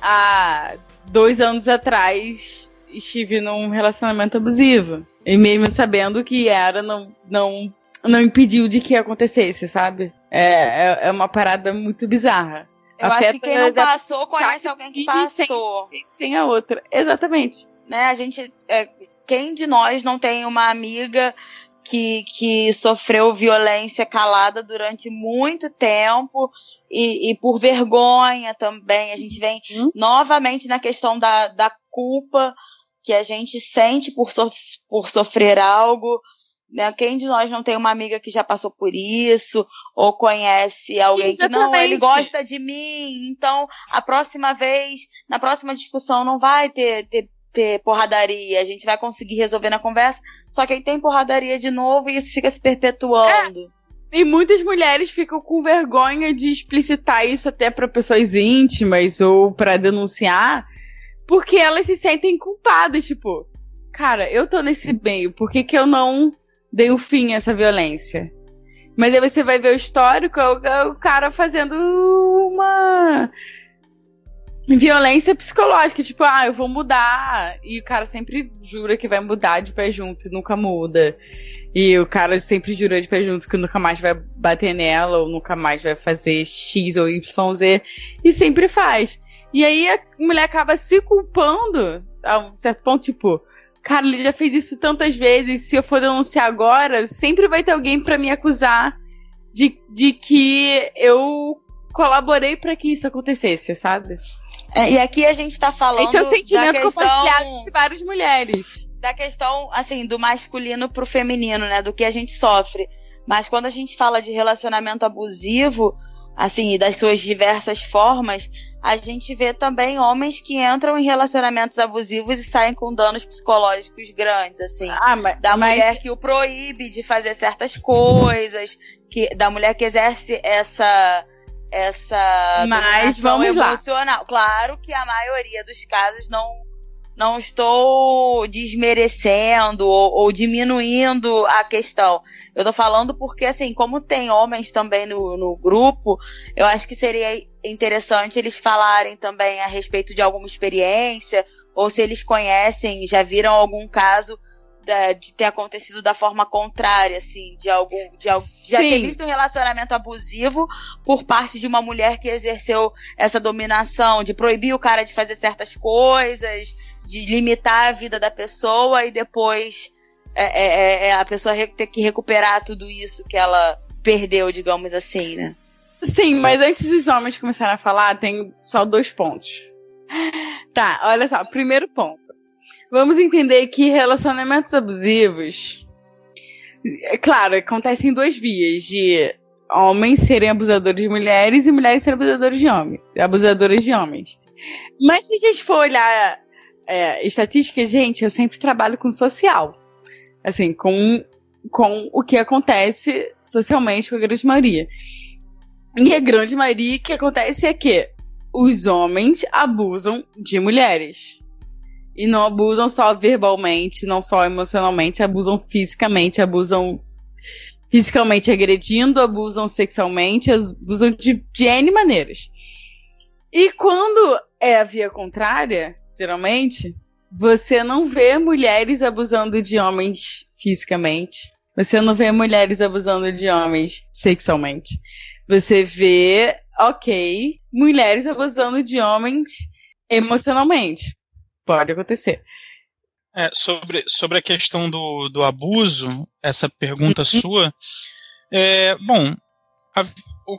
há dois anos atrás, estive num relacionamento abusivo. E mesmo sabendo que era, não, não, não impediu de que acontecesse, sabe? É, é, é uma parada muito bizarra. Eu Afeta acho que quem não passou conhece alguém que passou. Sem, sem a outra. Exatamente. Né, a gente. É, quem de nós não tem uma amiga que, que sofreu violência calada durante muito tempo e, e por vergonha também. A gente vem uhum. novamente na questão da, da culpa que a gente sente por, sof por sofrer algo. Né? Quem de nós não tem uma amiga que já passou por isso, ou conhece alguém Exatamente. que não, ele gosta de mim, então a próxima vez, na próxima discussão, não vai ter, ter ter porradaria, a gente vai conseguir resolver na conversa, só que aí tem porradaria de novo e isso fica se perpetuando. É. E muitas mulheres ficam com vergonha de explicitar isso até para pessoas íntimas ou para denunciar, porque elas se sentem culpadas, tipo, cara, eu tô nesse meio, por que, que eu não dei um fim a essa violência? Mas aí você vai ver o histórico, o cara fazendo uma violência psicológica, tipo, ah, eu vou mudar. E o cara sempre jura que vai mudar de pé junto e nunca muda. E o cara sempre jura de pé junto que nunca mais vai bater nela, ou nunca mais vai fazer X ou Y, Z. E sempre faz. E aí a mulher acaba se culpando a um certo ponto, tipo, cara, ele já fez isso tantas vezes, se eu for denunciar agora, sempre vai ter alguém para me acusar de, de que eu colaborei para que isso acontecesse, sabe? É, e aqui a gente tá falando. Esse é o sentimento questão, compartilhado de várias mulheres. Da questão, assim, do masculino pro feminino, né? Do que a gente sofre. Mas quando a gente fala de relacionamento abusivo, assim, das suas diversas formas, a gente vê também homens que entram em relacionamentos abusivos e saem com danos psicológicos grandes, assim. Ah, mas, da mas... mulher que o proíbe de fazer certas coisas, que da mulher que exerce essa essa Mas vamos emocional. Lá. Claro que a maioria dos casos não não estou desmerecendo ou, ou, diminuindo a questão. Eu tô falando porque, assim, como tem homens também no, no grupo, eu acho que seria interessante eles falarem também a respeito de alguma experiência, ou se eles conhecem, já viram algum caso de ter acontecido da forma contrária, assim, de algum. De, de já ter visto um relacionamento abusivo por parte de uma mulher que exerceu essa dominação, de proibir o cara de fazer certas coisas, de limitar a vida da pessoa e depois é, é, é, é a pessoa ter que recuperar tudo isso que ela perdeu, digamos assim, né? Sim, mas antes dos homens começarem a falar, tem só dois pontos. Tá, olha só, primeiro ponto. Vamos entender que relacionamentos abusivos, é claro, acontecem em duas vias, de homens serem abusadores de mulheres e mulheres serem abusadores de homens, abusadoras de homens. Mas se a gente for olhar é, estatísticas, gente, eu sempre trabalho com social. Assim, com, com o que acontece socialmente com a grande maioria. E a grande maioria que acontece é que os homens abusam de mulheres. E não abusam só verbalmente, não só emocionalmente, abusam fisicamente, abusam fisicamente agredindo, abusam sexualmente, abusam de, de N maneiras. E quando é a via contrária, geralmente, você não vê mulheres abusando de homens fisicamente. Você não vê mulheres abusando de homens sexualmente. Você vê, ok, mulheres abusando de homens emocionalmente. Pode acontecer. É, sobre, sobre a questão do, do abuso, essa pergunta uhum. sua, é, bom, a, o,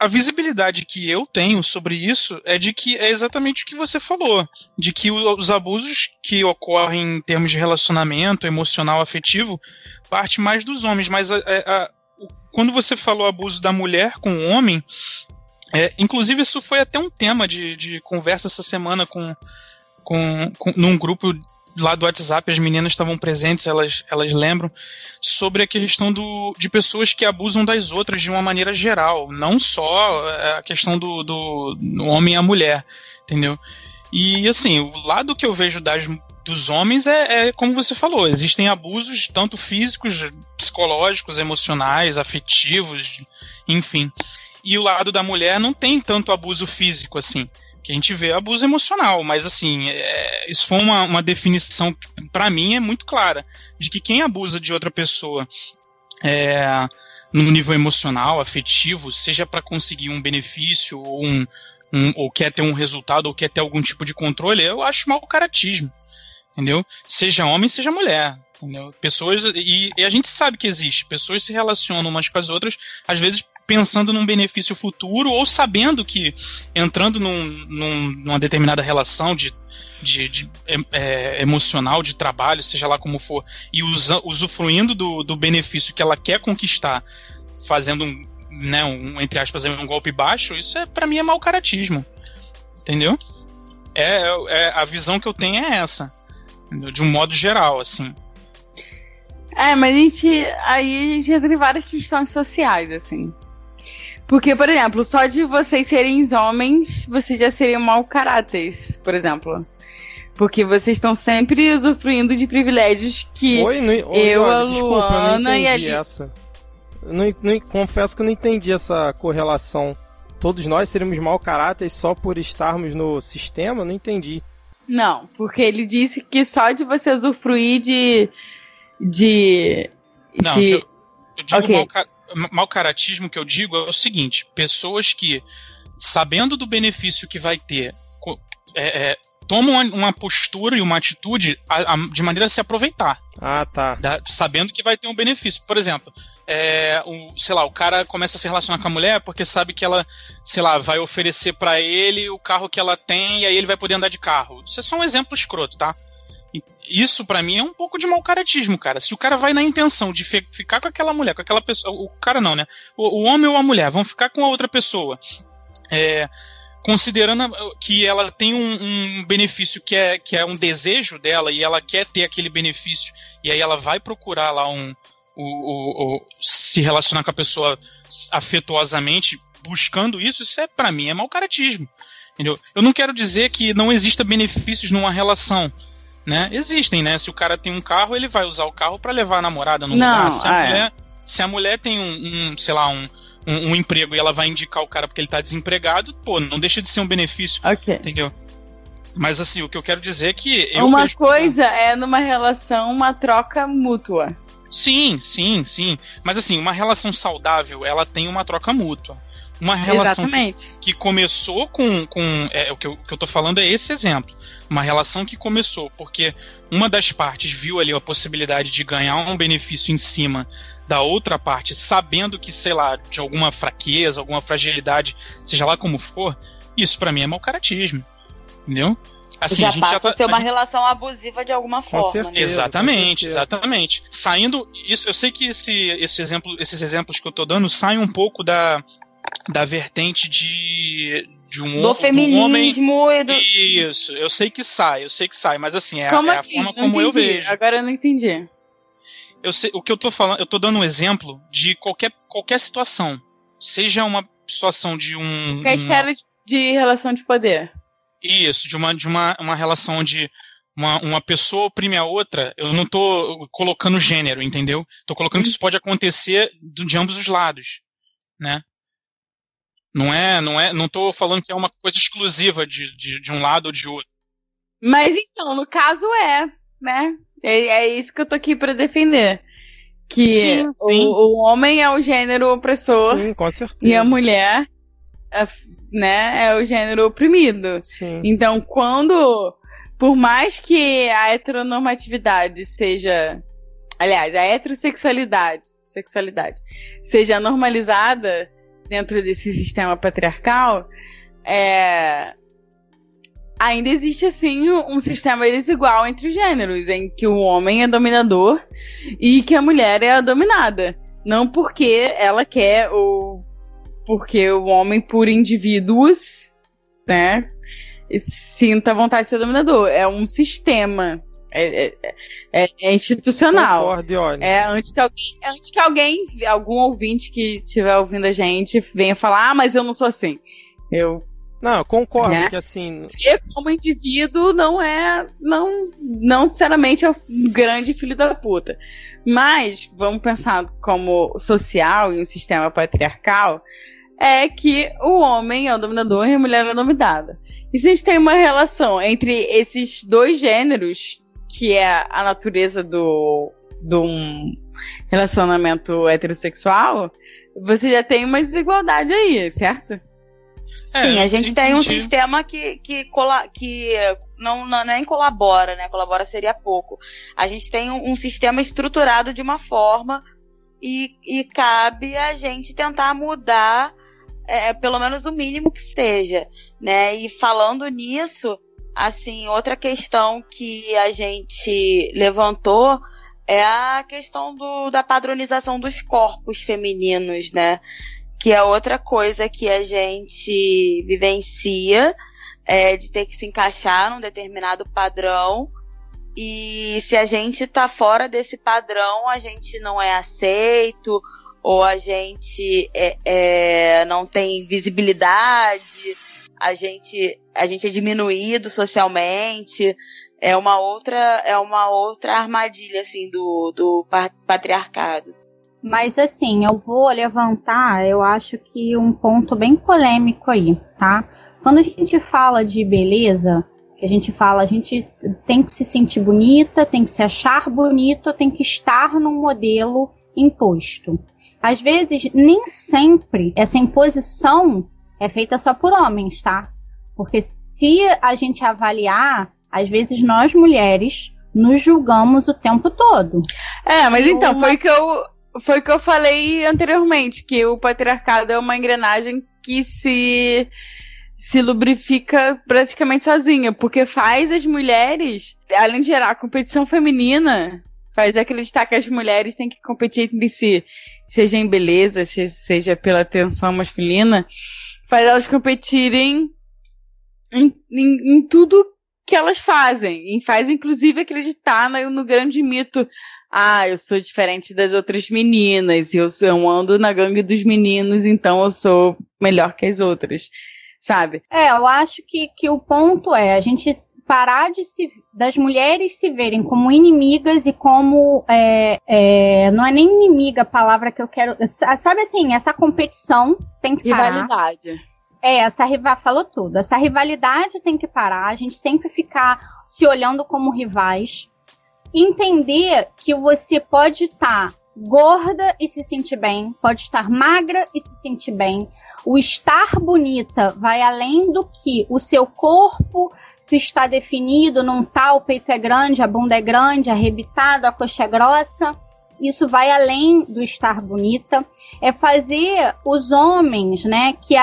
a visibilidade que eu tenho sobre isso é de que é exatamente o que você falou, de que os abusos que ocorrem em termos de relacionamento emocional, afetivo, parte mais dos homens, mas a, a, quando você falou abuso da mulher com o homem, é, inclusive isso foi até um tema de, de conversa essa semana com, com, com num grupo lá do WhatsApp, as meninas estavam presentes, elas, elas lembram, sobre a questão do, de pessoas que abusam das outras de uma maneira geral, não só é, a questão do, do, do homem e a mulher, entendeu? E assim, o lado que eu vejo das, dos homens é, é, como você falou, existem abusos tanto físicos, psicológicos, emocionais, afetivos, enfim. E o lado da mulher não tem tanto abuso físico assim que a gente vê abuso emocional, mas assim, é, isso foi uma, uma definição que para mim é muito clara, de que quem abusa de outra pessoa é, no nível emocional, afetivo, seja para conseguir um benefício ou, um, um, ou quer ter um resultado ou quer ter algum tipo de controle, eu acho mau caratismo, entendeu? Seja homem, seja mulher. Entendeu? Pessoas. E, e, a gente sabe que existe. Pessoas se relacionam umas com as outras, às vezes pensando num benefício futuro ou sabendo que entrando num, num, numa determinada relação de, de, de é, emocional, de trabalho, seja lá como for, e usa, usufruindo do, do benefício que ela quer conquistar, fazendo um, né, um, entre aspas, um golpe baixo, isso é para mim é mau caratismo. Entendeu? É, é, a visão que eu tenho é essa. De um modo geral, assim. É, mas a gente. Aí a gente entra em várias questões sociais, assim. Porque, por exemplo, só de vocês serem homens, vocês já seriam mau caráteres, por exemplo. Porque vocês estão sempre usufruindo de privilégios que oi, não, oi, eu, olha, a Luana e a essa. Não, não, confesso que eu não entendi essa correlação. Todos nós seríamos mau caráter só por estarmos no sistema? Não entendi. Não, porque ele disse que só de você usufruir de. De. Não, de... eu, eu digo okay. mau caratismo que eu digo é o seguinte: pessoas que, sabendo do benefício que vai ter, é, é, tomam uma postura e uma atitude a, a, de maneira a se aproveitar. Ah, tá. Da, sabendo que vai ter um benefício. Por exemplo, é, o, sei lá, o cara começa a se relacionar com a mulher porque sabe que ela, sei lá, vai oferecer para ele o carro que ela tem e aí ele vai poder andar de carro. Isso é só um exemplo escroto, tá? Isso para mim é um pouco de mau caratismo, cara. Se o cara vai na intenção de ficar com aquela mulher, com aquela pessoa, o cara não, né? O, o homem ou a mulher vão ficar com a outra pessoa, é, considerando que ela tem um, um, benefício que é, que é um desejo dela e ela quer ter aquele benefício e aí ela vai procurar lá um o, o, o se relacionar com a pessoa afetuosamente buscando isso, isso é para mim é mau caratismo. Entendeu? Eu não quero dizer que não exista benefícios numa relação né? Existem, né? Se o cara tem um carro, ele vai usar o carro para levar a namorada no não, lugar. Se a, é. mulher, se a mulher tem um, um sei lá, um, um, um, emprego e ela vai indicar o cara porque ele tá desempregado, pô, não deixa de ser um benefício. Entendeu? Mas assim, o que eu quero dizer é que. uma vejo... coisa é numa relação uma troca mútua. Sim, sim, sim. Mas assim, uma relação saudável, ela tem uma troca mútua. Uma relação que, que, começou com. com é, o que eu, que eu tô falando é esse exemplo. Uma relação que começou porque uma das partes viu ali a possibilidade de ganhar um benefício em cima da outra parte, sabendo que, sei lá, de alguma fraqueza, alguma fragilidade, seja lá como for, isso para mim é mau caratismo. Entendeu? Assim, já a gente passa já tá, a ser uma gente... relação abusiva de alguma forma. Certeza, né? Exatamente, exatamente. Saindo. Isso, eu sei que esse, esse exemplo, esses exemplos que eu tô dando saem um pouco da, da vertente de, de um do feminismo homem. e do... Isso, eu sei que sai, eu sei que sai, mas assim, é, como é assim? a forma como eu vejo. Agora eu não entendi. Eu sei, o que eu tô falando, eu tô dando um exemplo de qualquer, qualquer situação. Seja uma situação de um. Qualquer um, esfera de relação de poder. Isso, de uma, de uma, uma relação onde uma, uma pessoa oprime a outra, eu não tô colocando gênero, entendeu? Tô colocando hum. que isso pode acontecer de ambos os lados, né? Não é, não é, não estou falando que é uma coisa exclusiva de, de, de, um lado ou de outro. Mas então, no caso é, né? É, é isso que eu tô aqui para defender. Que sim, sim. O, o, homem é o gênero opressor sim, com certeza. e a mulher é, né, é o gênero oprimido. Sim. Então, quando por mais que a heteronormatividade seja. Aliás, a heterossexualidade sexualidade seja normalizada dentro desse sistema patriarcal, é, ainda existe assim um sistema desigual entre os gêneros, em que o homem é dominador e que a mulher é a dominada. Não porque ela quer ou porque o homem, por indivíduos, né, sinta vontade de ser dominador. É um sistema. É, é, é, é institucional. Concordo. É, antes que, alguém, antes que alguém, algum ouvinte que estiver ouvindo a gente, venha falar, ah, mas eu não sou assim. Eu não, concordo né? que assim. Ser como indivíduo não é. Não, não necessariamente é um grande filho da puta. Mas, vamos pensar como social e um sistema patriarcal, é que o homem é o dominador e a mulher é a dominada. E se a gente tem uma relação entre esses dois gêneros, que é a natureza do, de um relacionamento heterossexual, você já tem uma desigualdade aí, certo? É, Sim, a gente tem um sistema que, que, cola, que não, não nem colabora, né? Colabora seria pouco. A gente tem um, um sistema estruturado de uma forma e, e cabe a gente tentar mudar é, pelo menos o mínimo que seja, né? E falando nisso, assim, outra questão que a gente levantou é a questão do, da padronização dos corpos femininos, né? que é outra coisa que a gente vivencia, é, de ter que se encaixar num determinado padrão. E se a gente tá fora desse padrão, a gente não é aceito, ou a gente é, é, não tem visibilidade, a gente, a gente é diminuído socialmente. É uma outra, é uma outra armadilha assim do, do patriarcado. Mas assim, eu vou levantar, eu acho que um ponto bem polêmico aí, tá? Quando a gente fala de beleza, que a gente fala, a gente tem que se sentir bonita, tem que se achar bonito, tem que estar num modelo imposto. Às vezes, nem sempre essa imposição é feita só por homens, tá? Porque se a gente avaliar, às vezes nós mulheres nos julgamos o tempo todo. É, mas e então, uma... foi que eu foi o que eu falei anteriormente, que o patriarcado é uma engrenagem que se se lubrifica praticamente sozinha, porque faz as mulheres, além de gerar competição feminina, faz acreditar que as mulheres têm que competir entre si, seja em beleza, seja pela atenção masculina, faz elas competirem em, em, em tudo que elas fazem, e faz inclusive acreditar no, no grande mito. Ah, eu sou diferente das outras meninas, eu, sou, eu ando na gangue dos meninos, então eu sou melhor que as outras, sabe? É, eu acho que, que o ponto é a gente parar de se, das mulheres se verem como inimigas e como é, é, não é nem inimiga a palavra que eu quero, sabe assim, essa competição tem que parar. Rivalidade. É, essa rival falou tudo. Essa rivalidade tem que parar. A gente sempre ficar se olhando como rivais entender que você pode estar tá gorda e se sentir bem, pode estar magra e se sentir bem. O estar bonita vai além do que o seu corpo se está definido, não tá, o peito é grande, a bunda é grande, arrebitado, a coxa é grossa. Isso vai além do estar bonita. É fazer os homens, né, que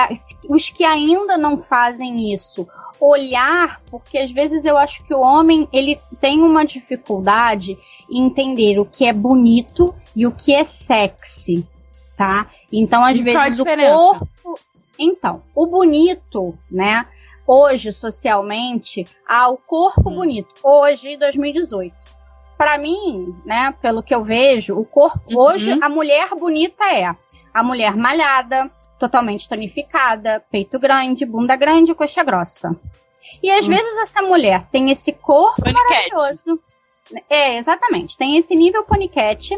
os que ainda não fazem isso, olhar, porque às vezes eu acho que o homem ele tem uma dificuldade em entender o que é bonito e o que é sexy, tá? Então às e vezes o corpo, então, o bonito, né? Hoje socialmente, ah, o corpo hum. bonito. Hoje, 2018. Para mim, né, pelo que eu vejo, o corpo uhum. hoje a mulher bonita é a mulher malhada, totalmente tonificada, peito grande, bunda grande, coxa grossa. E às hum. vezes essa mulher tem esse corpo maravilhoso. É, exatamente. Tem esse nível paniquete.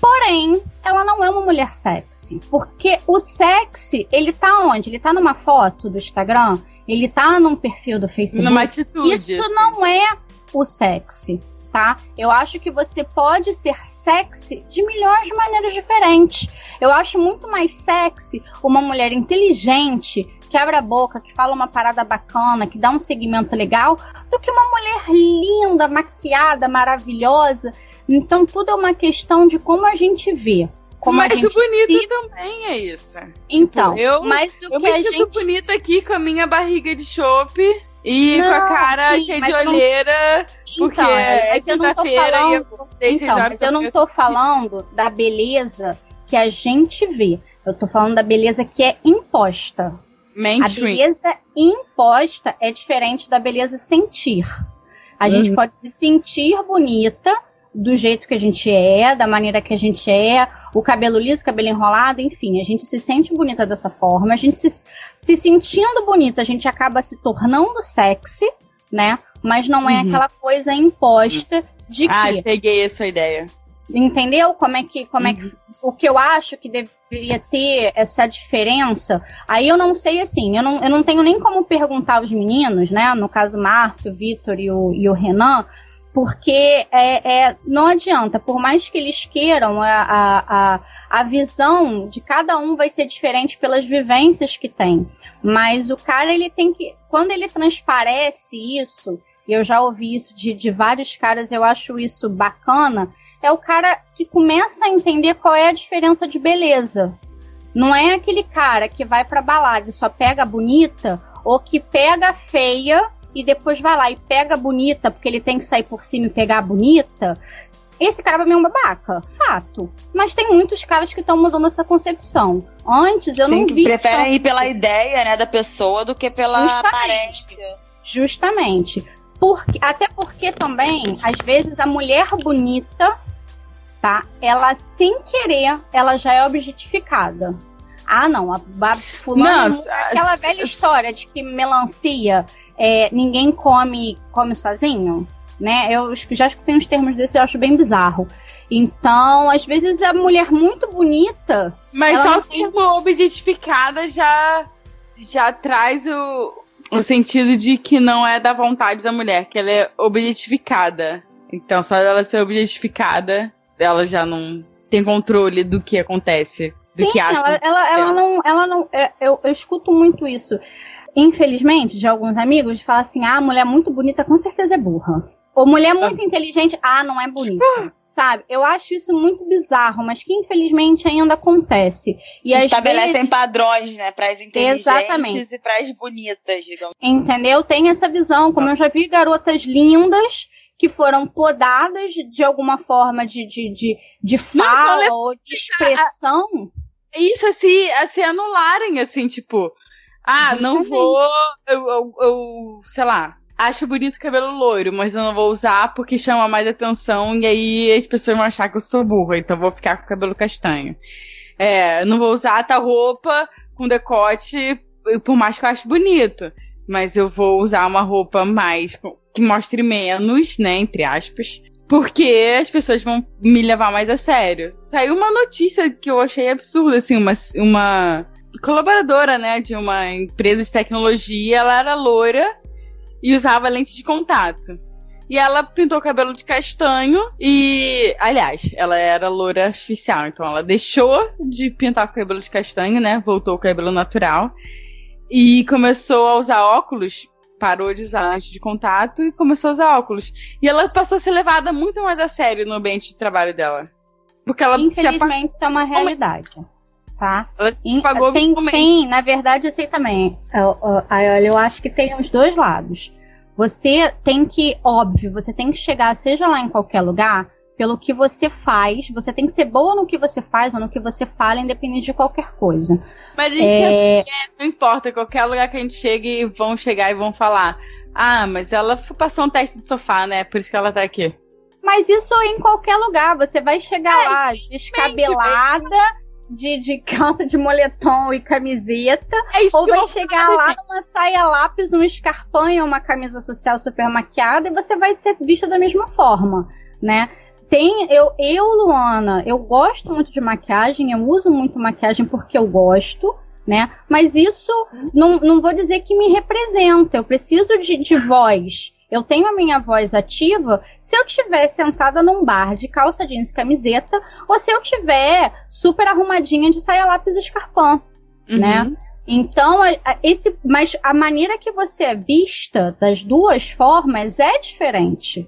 Porém, ela não é uma mulher sexy. Porque o sexy, ele tá onde? Ele tá numa foto do Instagram? Ele tá num perfil do Facebook? Numa atitude. Isso assim. não é o sexy tá? Eu acho que você pode ser sexy de milhões de maneiras diferentes. Eu acho muito mais sexy uma mulher inteligente, quebra a boca, que fala uma parada bacana, que dá um segmento legal, do que uma mulher linda, maquiada, maravilhosa. Então tudo é uma questão de como a gente vê. Mas a gente o bonito se... também é isso. Então, tipo, eu, mas o eu que me a sinto gente... bonita aqui com a minha barriga de chope e Não, com a cara sim, cheia de eu não- olheira, porque Então, é mas eu não tô quinta-feira e falando- eu acordei seis Então, mas da eu não manhã. tô falando da beleza que a gente vê. Eu tô falando da beleza que é imposta. A Mainstream. beleza imposta é diferente da beleza sentir. A gente Uhum. pode se sentir bonita do jeito que a gente é, da maneira que a gente é, o cabelo liso, cabelo enrolado, enfim, a gente se sente bonita dessa forma, a gente se, se sentindo bonita, a gente acaba se tornando sexy, né? Mas não é Uhum. aquela coisa imposta de que Ah, peguei essa ideia. Entendeu como é que como é Uhum. que o que eu acho que deveria ter essa diferença? Aí eu não sei assim, eu não, eu não tenho nem como perguntar aos meninos, né? No caso Márcio, Vitor e o, e o Renan, porque é, é, não adianta, por mais que eles queiram, a, a, a, visão de cada um vai ser diferente pelas vivências que tem. Mas o cara, ele tem que. Quando ele transparece isso, e eu já ouvi isso de, de vários caras, eu acho isso bacana é o cara que começa a entender qual é a diferença de beleza. Não é aquele cara que vai pra balada e só pega bonita, ou que pega feia e depois vai lá e pega a bonita, porque ele tem que sair por cima e pegar a bonita. Esse cara pra mim é um babaca, fato. Mas tem muitos caras que estão mudando essa concepção. Antes eu Sim, não que vi. preferem ir pela ideia, né, da pessoa do que pela Justamente. aparência. Justamente. Porque, até porque também, às vezes, a mulher bonita, tá? Ela, sem querer, ela já é objetificada. Ah, não, a, a fulana, Não, aquela s- velha história de que melancia é, ninguém come come sozinho, né? Eu já escutei uns termos desses, eu acho bem bizarro. Então, às vezes, a mulher muito bonita, Mas só o termo objetificada já, já traz o, o sentido de que não é da vontade da mulher, que ela é objetificada. Então, só ela ser objetificada, ela já não tem controle do que acontece, do Sim, que acha. ela, ela, ela não, ela não. é, eu, eu escuto muito isso. Infelizmente, de alguns amigos, fala assim: ah, mulher muito bonita com certeza é burra. Ou mulher muito inteligente, ah, não é bonita. Sabe? Eu acho isso muito bizarro, mas que infelizmente ainda acontece. E Estabelecem vezes, padrões, né, para as inteligentes Exatamente. e para as bonitas, digamos. entendeu? Tem essa visão, como eu já vi garotas lindas que foram podadas de alguma forma de, de, de, de fala ou de expressão. Isso se, a se anularem, assim, tipo, ah, não vou. Eu, eu, eu, sei lá, acho bonito o cabelo loiro, mas eu não vou usar porque chama mais atenção e aí as pessoas vão achar que eu sou burra, então eu vou ficar com o cabelo castanho. É, não vou usar tal roupa com decote, por mais que eu ache bonito. Mas eu vou usar uma roupa mais que mostre menos, né? Entre aspas. Porque as pessoas vão me levar mais a sério. Saiu uma notícia que eu achei absurda, assim, uma, uma colaboradora, né, de uma empresa de tecnologia, ela era loira e usava lente de contato. E ela pintou o cabelo de castanho e, aliás, ela era loira artificial, então ela deixou de pintar o cabelo de castanho, né, voltou o cabelo natural e começou a usar óculos, parou de usar lente de contato e começou a usar óculos. E ela passou a ser levada muito mais a sério no ambiente de trabalho dela. Porque ela se, apa Infelizmente, isso é uma realidade. Tá? ela apagou tem, na verdade, eu sei também. Eu, eu, eu- eu acho que tem os dois lados. Você tem que, óbvio, você tem que chegar, seja lá em qualquer lugar, pelo que você faz. Você tem que ser boa no que você faz ou no que você fala, independente de qualquer coisa. Mas a gente É, não importa, qualquer lugar que a gente chegue, vão chegar e vão falar. Ah, mas ela passou um teste de sofá, né? Por isso que ela tá aqui. Mas isso em qualquer lugar. Você vai chegar lá descabelada, de, de calça de moletom e camiseta. É isso Ou vai chegar lá numa saia lápis, um escarpão, uma camisa social super maquiada e você vai ser vista da mesma forma, né? Tem, eu, eu, Luana, eu gosto muito de maquiagem, eu uso muito maquiagem porque eu gosto, né? Mas isso não, não vou dizer que me representa. Eu preciso de, de voz. Eu tenho a minha voz ativa se eu estiver sentada num bar de calça jeans e camiseta, ou se eu tiver super arrumadinha de saia lápis e escarpão Uhum. né? Então, esse, mas a maneira que você é vista das duas formas é diferente.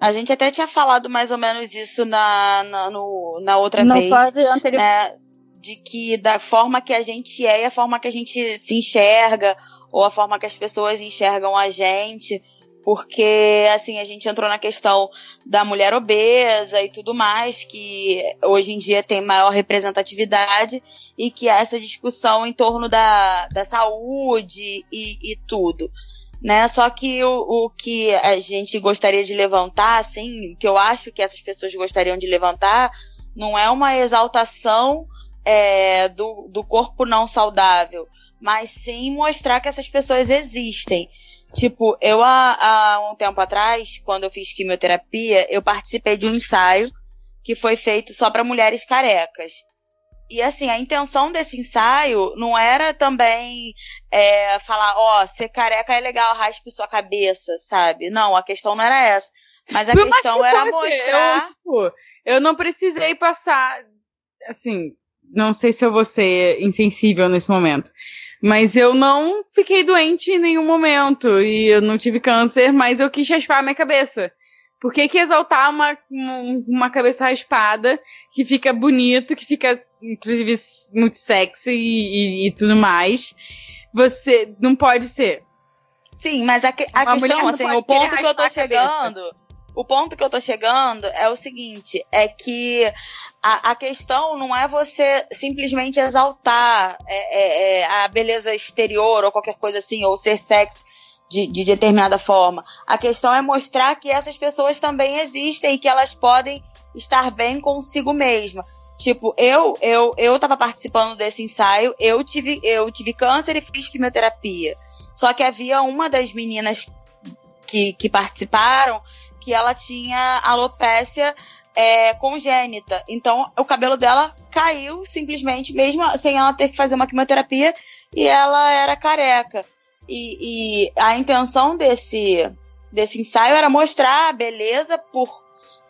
A gente até tinha falado mais ou menos isso na, na, no, na outra no vez. Anterior. Né, de que da forma que a gente é e a forma que a gente se enxerga, ou a forma que as pessoas enxergam a gente porque assim a gente entrou na questão da mulher obesa e tudo mais que hoje em dia tem maior representatividade e que há essa discussão em torno da, da saúde e, e tudo né? Só que o, o que a gente gostaria de levantar assim que eu acho que essas pessoas gostariam de levantar não é uma exaltação é, do, do corpo não saudável mas sim mostrar que essas pessoas existem Tipo, eu há, há um tempo atrás, quando eu fiz quimioterapia, eu participei de um ensaio que foi feito só para mulheres carecas. E assim, a intenção desse ensaio não era também é, falar, ó, oh, ser careca é legal, raspe sua cabeça, sabe? Não, a questão não era essa. Mas a questão que era mostrar. Eu, tipo, eu não precisei passar. Assim, não sei se eu vou ser insensível nesse momento. Mas eu não fiquei doente em nenhum momento. E eu não tive câncer, mas eu quis raspar a minha cabeça. Por que, que exaltar uma, uma cabeça raspada, que fica bonito, que fica, inclusive, muito sexy e, e, e tudo mais? Você não pode ser. Sim, mas a, a questão, assim, o ponto que eu tô chegando. O ponto que eu tô chegando é o seguinte: é que a, a, questão não é você simplesmente exaltar é, é, é, a beleza exterior ou qualquer coisa assim, ou ser sexy de, de, determinada forma. A questão é mostrar que essas pessoas também existem e que elas podem estar bem consigo mesma. Tipo, eu eu eu tava participando desse ensaio, eu tive eu tive câncer e fiz quimioterapia. Só que havia uma das meninas que, que participaram que ela tinha alopécia é, congênita. Então, o cabelo dela caiu simplesmente, mesmo sem ela ter que fazer uma quimioterapia, e ela era careca. E, e a intenção desse, desse ensaio era mostrar a beleza por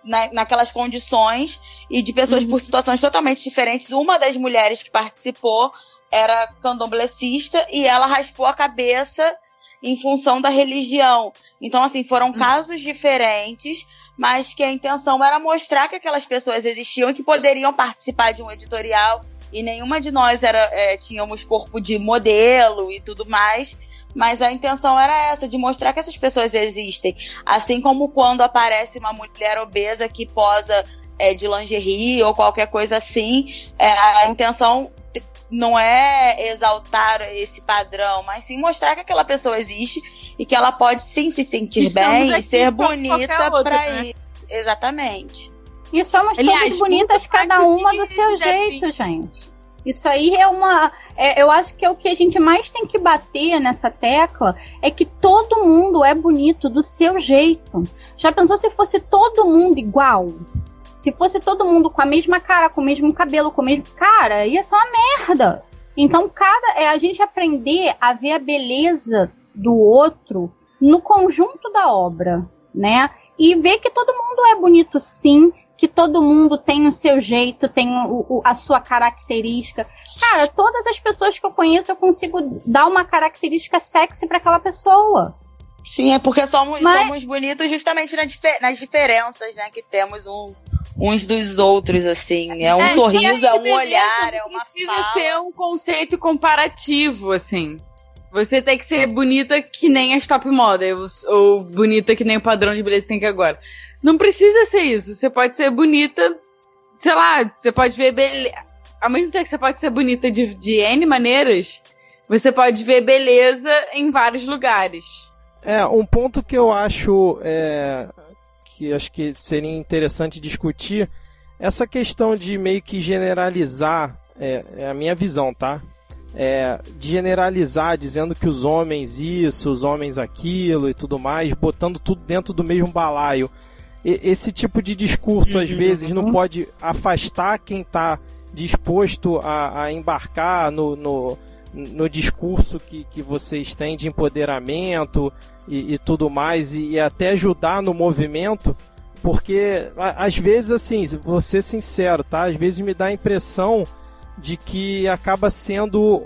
na, naquelas condições e de pessoas uhum. por situações totalmente diferentes. Uma das mulheres que participou era candomblessista e ela raspou a cabeça em função da religião. Então, assim, foram casos diferentes mas que a intenção era mostrar que aquelas pessoas existiam e que poderiam participar de um editorial. E nenhuma de nós era, é, tínhamos corpo de modelo e tudo mais. Mas a intenção era essa, de mostrar que essas pessoas existem. Assim como quando aparece uma mulher obesa que posa é, de lingerie ou qualquer coisa assim, é, a intenção não é exaltar esse padrão, mas sim mostrar que aquela pessoa existe e que ela pode sim se sentir Estamos bem e ser bonita para né? ir. Exatamente. E somos Aliás, todas bonitas, cada uma do seu jeito, gente. Isso aí é uma. É, eu acho que é o que a gente mais tem que bater nessa tecla é que todo mundo é bonito do seu jeito. Já pensou se fosse todo mundo igual? Se fosse todo mundo com a mesma cara, com o mesmo cabelo, com o mesmo. Cara, ia ser uma merda. Então, cada. É a gente aprender a ver a beleza do outro no conjunto da obra, né? E ver que todo mundo é bonito sim, que todo mundo tem o seu jeito, tem o, o, a sua característica. Cara, todas as pessoas que eu conheço, eu consigo dar uma característica sexy para aquela pessoa. Sim, é porque somos, Mas... somos bonitos justamente nas, nas diferenças, né, que temos um, uns dos outros, assim. É um é, sorriso, é um olhar, é uma precisa fala. ser um conceito comparativo, assim. Você tem que ser bonita que nem as top models, ou bonita que nem o padrão de beleza que tem que agora. Não precisa ser isso. Você pode ser bonita, sei lá, você pode ver beleza. Ao mesmo tempo que você pode ser bonita de, de N maneiras, você pode ver beleza em vários lugares. É, um ponto que eu acho é, que acho que seria interessante discutir essa questão de meio que generalizar, é, é a minha visão, tá? é, de generalizar, dizendo que os homens isso, os homens aquilo e tudo mais, botando tudo dentro do mesmo balaio. E, esse tipo de discurso, às uhum. vezes, não pode afastar quem está disposto a, a embarcar no, no, no, discurso que, que vocês têm de empoderamento e, e tudo mais, e, e, até ajudar no movimento, porque às vezes, assim, vou ser sincero, tá? Às vezes me dá a impressão de que acaba sendo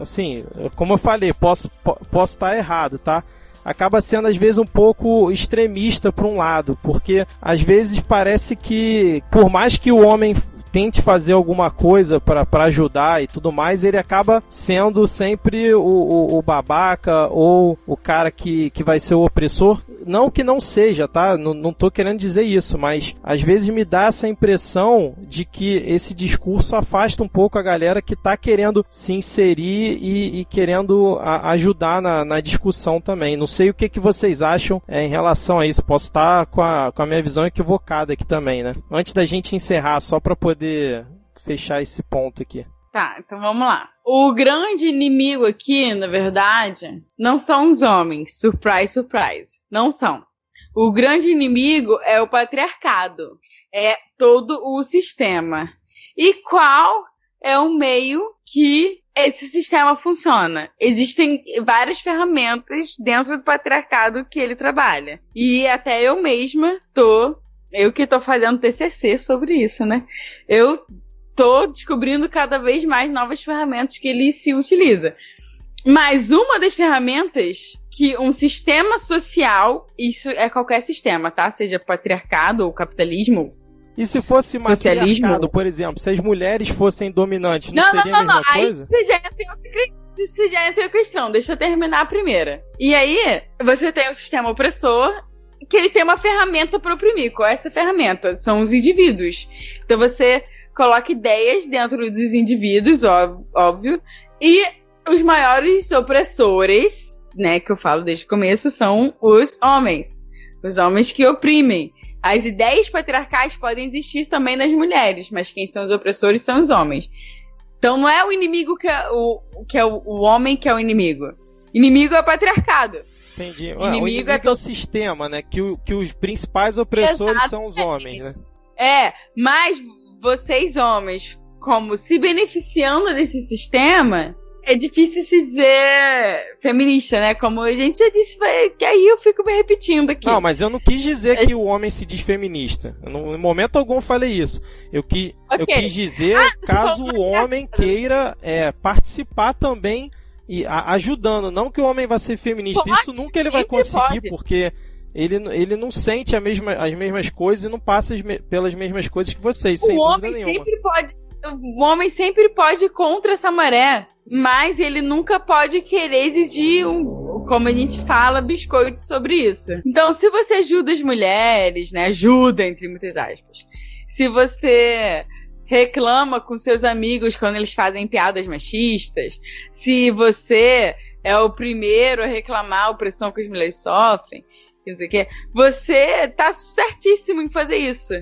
assim, como eu falei, posso posso estar errado, tá? acaba sendo às vezes um pouco extremista para um lado, porque às vezes parece que por mais que o homem tente fazer alguma coisa para ajudar e tudo mais, ele acaba sendo sempre o, o, o, babaca ou o cara que, que vai ser o opressor. Não que não seja, tá? Não, não tô querendo dizer isso, mas às vezes me dá essa impressão de que esse discurso afasta um pouco a galera que tá querendo se inserir e, e querendo ajudar na, na, discussão também. Não sei o que, que vocês acham é, em relação a isso. Posso estar com a, com a minha visão equivocada aqui também, né? Antes da gente encerrar, só para poder poder fechar esse ponto aqui. Tá, então vamos lá. O grande inimigo aqui, na verdade, não são os homens. Surprise, surprise. Não são. O grande inimigo é o patriarcado. É todo o sistema. E qual é o meio que esse sistema funciona? Existem várias ferramentas dentro do patriarcado que ele trabalha. E até eu mesma tô eu que tô fazendo TCC sobre isso, né? Eu tô descobrindo cada vez mais novas ferramentas que ele se utiliza. Mas uma das ferramentas que um sistema social, isso é qualquer sistema, tá? Seja patriarcado ou capitalismo. E se fosse socialismo, por exemplo, se as mulheres fossem dominantes, não, não seria não, não, a mesma não. coisa? Aí você já entra você já entra em questão. Deixa eu terminar a primeira. E aí, você tem o sistema opressor que ele tem uma ferramenta para oprimir. Qual é essa ferramenta? São os indivíduos. Então você coloca ideias dentro dos indivíduos, óbvio, e os maiores opressores, né, que eu falo desde o começo, são os homens. Os homens que oprimem. As ideias patriarcais podem existir também nas mulheres, mas quem são os opressores são os homens. Então não é o inimigo que é o, que é o, o homem que é o inimigo. Inimigo é o patriarcado. Entendi. Inimigo, o inimigo é, é o sistema, né? Que, o, que os principais opressores Exatamente. são os homens, né? É, mas vocês, homens, como se beneficiando desse sistema, é difícil se dizer feminista, né? Como a gente já disse, que aí eu fico me repetindo aqui. Não, mas eu não quis dizer é... que o homem se diz feminista. No momento algum falei isso. Eu, que, okay. eu quis dizer ah, caso o homem queira é, participar também e a, ajudando. Não que o homem vai ser feminista, pode, isso nunca ele vai conseguir, pode. porque ele, ele não sente mesma, as mesmas coisas e não passa me, pelas mesmas coisas que vocês. O homem sempre pode. O homem sempre pode ir contra essa maré, mas ele nunca pode querer exigir um, como a gente fala, biscoito sobre isso. Então, se você ajuda as mulheres, né? Ajuda, entre muitas aspas. Se você reclama com seus amigos quando eles fazem piadas machistas, se você é o primeiro a reclamar a opressão que as mulheres sofrem, não sei o quê, você tá certíssimo em fazer isso.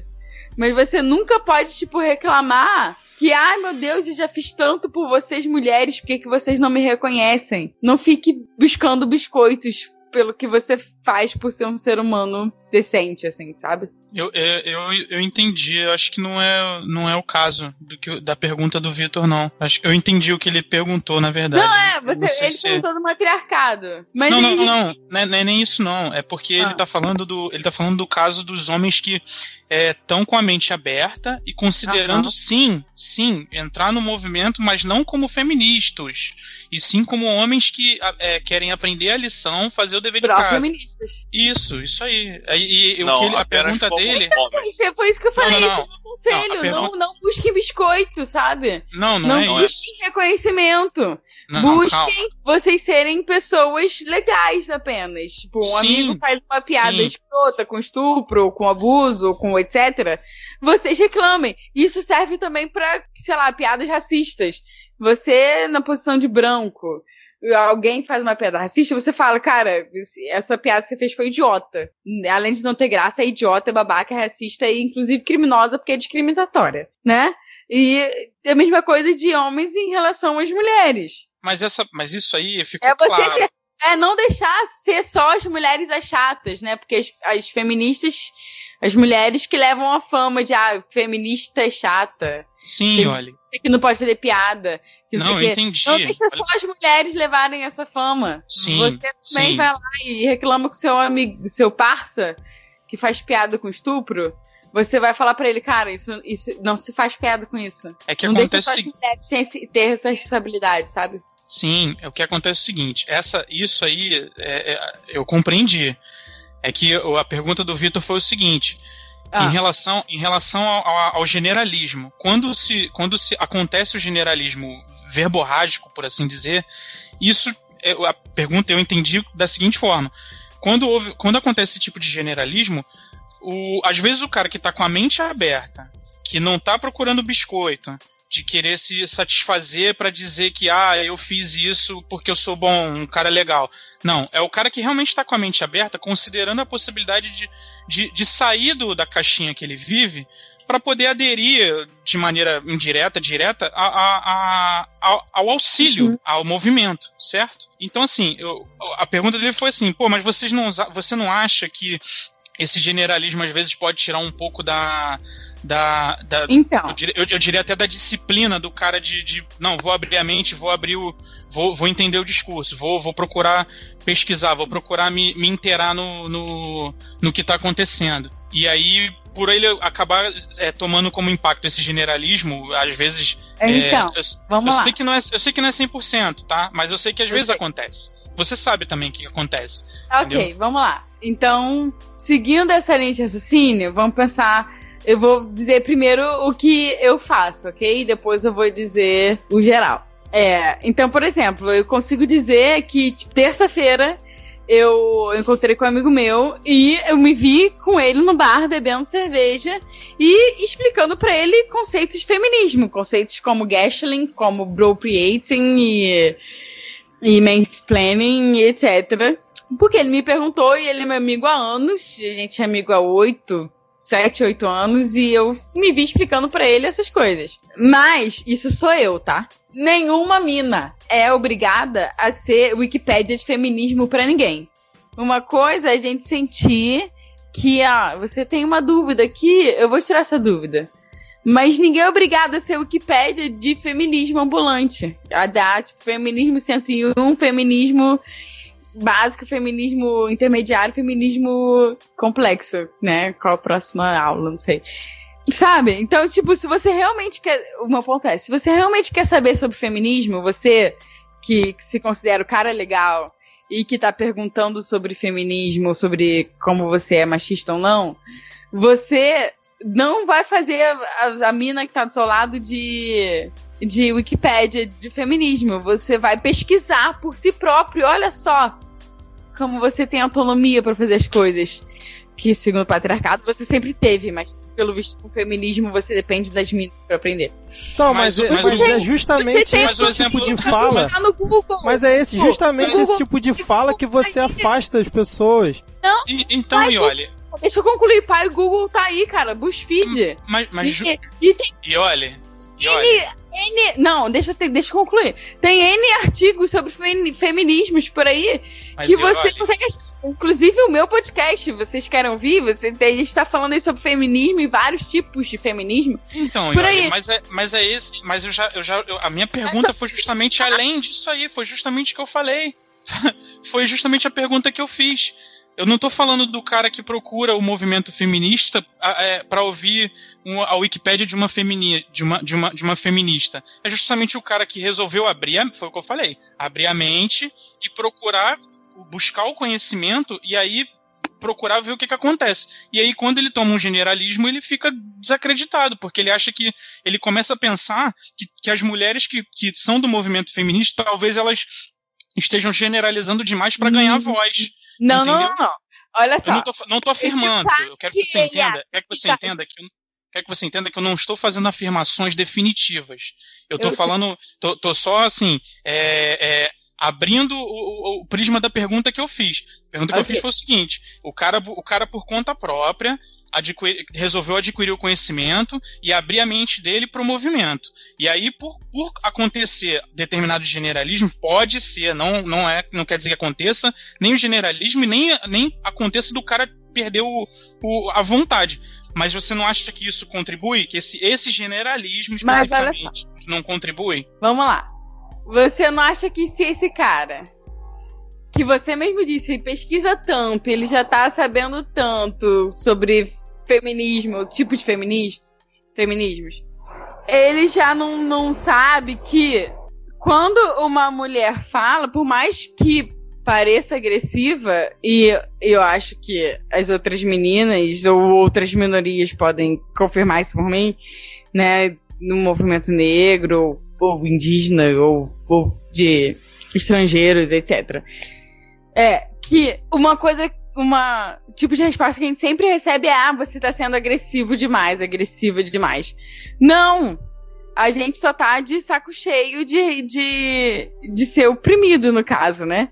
Mas você nunca pode, tipo, reclamar que, ai meu Deus, eu já fiz tanto por vocês mulheres, por que, que vocês não me reconhecem? Não fique buscando biscoitos pelo que você faz por ser um ser humano decente, assim, sabe? Eu, é, eu, eu entendi, eu acho que não é, não é o caso do que, da pergunta do Vitor, não. Acho que eu entendi o que ele perguntou, na verdade. Não, é, você, ele perguntou do matriarcado. Mas não, ele... não, não, não é, não é nem isso, não. É porque ah. ele tá falando do. Ele tá falando do caso dos homens que estão é, com a mente aberta e considerando, sim, sim, entrar no movimento, mas não como feministas, e sim como homens que é, querem aprender a lição, fazer o dever de casa. Feministas. Isso, isso aí. E, e não, ele, a pergunta dele. Então, foi isso que eu falei. Não, não, não. Conselho, não, pergunta... não, não busquem biscoito, sabe? Não, não, não é busquem isso. reconhecimento. Não, busquem vocês serem pessoas legais apenas. Tipo, um sim, amigo faz uma piada sim. escrota com estupro, com abuso, com etc. Vocês reclamem. Isso serve também para, sei lá, piadas racistas. Você na posição de branco alguém faz uma piada racista, você fala, cara, essa piada que você fez foi idiota. Além de não ter graça, é idiota, é babaca, é racista e inclusive criminosa porque é discriminatória, né? E a mesma coisa de homens em relação às mulheres. Mas, essa, mas isso aí ficou é claro. Ser, é não deixar ser só as mulheres as chatas, né? Porque as, as feministas, as mulheres que levam a fama de ah, feminista chata. Sim, olha. Que não pode fazer piada. Que não, eu entendi. Não deixa só as mulheres levarem essa fama. Sim. Você também sim. vai lá e reclama com seu amigo, seu parça, que faz piada com estupro. você vai falar para ele, cara, isso, isso não se faz piada com isso. É que não acontece o seguinte. Ter, ter essa responsabilidade, sabe? Sim, é o que acontece é o seguinte, essa, isso aí é, é, eu compreendi. É que a pergunta do Vitor foi o seguinte: ah. em relação, em relação ao, ao, generalismo, quando se, quando se acontece o generalismo verborrágico, por assim dizer, isso é, a pergunta eu entendi da seguinte forma: quando, houve, quando acontece esse tipo de generalismo, o, às vezes o cara que está com a mente aberta, que não está procurando biscoito, de querer se satisfazer para dizer que ah, eu fiz isso porque eu sou bom, um cara legal. Não, é o cara que realmente está com a mente aberta, considerando a possibilidade de, de, de sair do, da caixinha que ele vive para poder aderir de maneira indireta, direta, a, a, a, ao, ao, auxílio, uhum. ao movimento, certo? Então, assim, eu, a pergunta dele foi assim, pô, mas vocês não, você não acha que esse generalismo às vezes pode tirar um pouco da, da, da então. eu diria, eu, eu diria, até da disciplina do cara de, de, não vou abrir a mente vou abrir o vou, vou entender o discurso vou, vou procurar pesquisar vou procurar me, me inteirar no, no, no que está acontecendo. E aí por ele acabar é, tomando como impacto esse generalismo, às vezes. É, então, é, eu, vamos eu lá. Sei que não é, eu sei que não é 100%, tá? Mas eu sei que às vezes acontece. Você sabe também o que acontece. Ok, entendeu? vamos lá. Então, seguindo essa linha de raciocínio, vamos pensar. Eu vou dizer primeiro o que eu faço, ok? Depois eu vou dizer o geral. É, então, por exemplo, eu consigo dizer que tipo, terça-feira eu encontrei com um amigo meu e eu me vi com ele no bar bebendo cerveja e explicando para ele conceitos de feminismo, conceitos como gaslighting, como bropriating e, e mansplaining, etc. Porque ele me perguntou e ele é meu amigo há anos, a gente é amigo há oito, sete, oito anos, e eu me vi explicando para ele essas coisas. Mas isso sou eu, tá? Nenhuma mina é obrigada a ser Wikipédia de feminismo para ninguém. Uma coisa é a gente sentir que ah, você tem uma dúvida aqui, eu vou tirar essa dúvida. Mas ninguém é obrigado a ser Wikipédia de feminismo ambulante. A dar, tipo, feminismo 101, feminismo básico, feminismo intermediário, feminismo complexo, né? Qual a próxima aula? Não sei. Sabe? Então, tipo, se você realmente quer. O meu ponto é: se você realmente quer saber sobre feminismo, você que, que se considera o cara legal e que tá perguntando sobre feminismo, sobre como você é machista ou não, você não vai fazer a, a mina que tá do seu lado de de Wikipédia de feminismo. Você vai pesquisar por si próprio. Olha só como você tem autonomia para fazer as coisas. Que, segundo o patriarcado, você sempre teve, mas pelo visto, com o feminismo você depende das meninas para aprender. Então, mas, mas, mas, mas é justamente esse tipo de fala. Mas é esse, justamente esse tipo de fala que você afasta as pessoas. Não. E, então, e olha. Deixa eu concluir, pai, o Google tá aí, cara, BuzzFeed. Mas, mas e, e, tem, e olha, N, N, não, deixa, deixa eu concluir. Tem N artigos sobre feminismos por aí Mas que você olha... consegue. Inclusive o meu podcast, vocês querem ouvir? Você a gente tá falando aí sobre feminismo e vários tipos de feminismo. Então, por aí. mas, é, mas é esse. Mas eu já. Eu já eu, a minha pergunta foi justamente além disso aí. Foi justamente o que eu falei. foi justamente a pergunta que eu fiz. Eu não estou falando do cara que procura o movimento feminista é, para ouvir a Wikipédia de uma, femini, de, uma, de, uma, de uma feminista. É justamente o cara que resolveu abrir, a, foi o que eu falei, abrir a mente e procurar, buscar o conhecimento e aí procurar ver o que, que acontece. E aí, quando ele toma um generalismo, ele fica desacreditado, porque ele acha que. Ele começa a pensar que, que as mulheres que, que são do movimento feminista, talvez elas estejam generalizando demais para ganhar hum. voz. Não, não, não, não. Olha só. Eu não tô, não tô afirmando. Eu quero que você entenda. Quero que você entenda que quero que você entenda que eu não estou fazendo afirmações definitivas. Eu estou falando, tô, tô, só assim, é, é, abrindo o, o, prisma da pergunta que eu fiz. A pergunta que okay. eu fiz foi o seguinte: o cara, o cara por conta própria adquiri, resolveu adquirir o conhecimento e abrir a mente dele para o movimento. E aí, por, por acontecer determinado generalismo, pode ser, não, não, é, não quer dizer que aconteça, nem o generalismo, nem, nem aconteça do cara perder o, o, a vontade. Mas você não acha que isso contribui? Que esse, esse generalismo especificamente não contribui? Vamos lá. Você não acha que se esse cara que você mesmo disse, pesquisa tanto, ele já tá sabendo tanto sobre feminismo, tipo de feminista, feminismos, ele já não, não sabe que quando uma mulher fala, por mais que pareça agressiva, e eu acho que as outras meninas ou outras minorias podem confirmar isso por mim, né? No movimento negro, ou indígena, ou, ou de estrangeiros, etc. É que uma coisa, uma tipo de resposta que a gente sempre recebe é: ah, você tá sendo agressivo demais, agressiva demais. Não! A gente só tá de saco cheio de, de, de ser oprimido, no caso, né?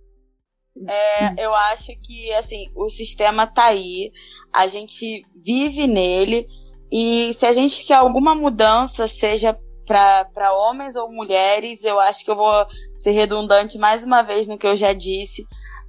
É, eu acho que assim o sistema tá aí, a gente vive nele e se a gente quer alguma mudança, seja para homens ou mulheres, eu acho que eu vou ser redundante mais uma vez no que eu já disse,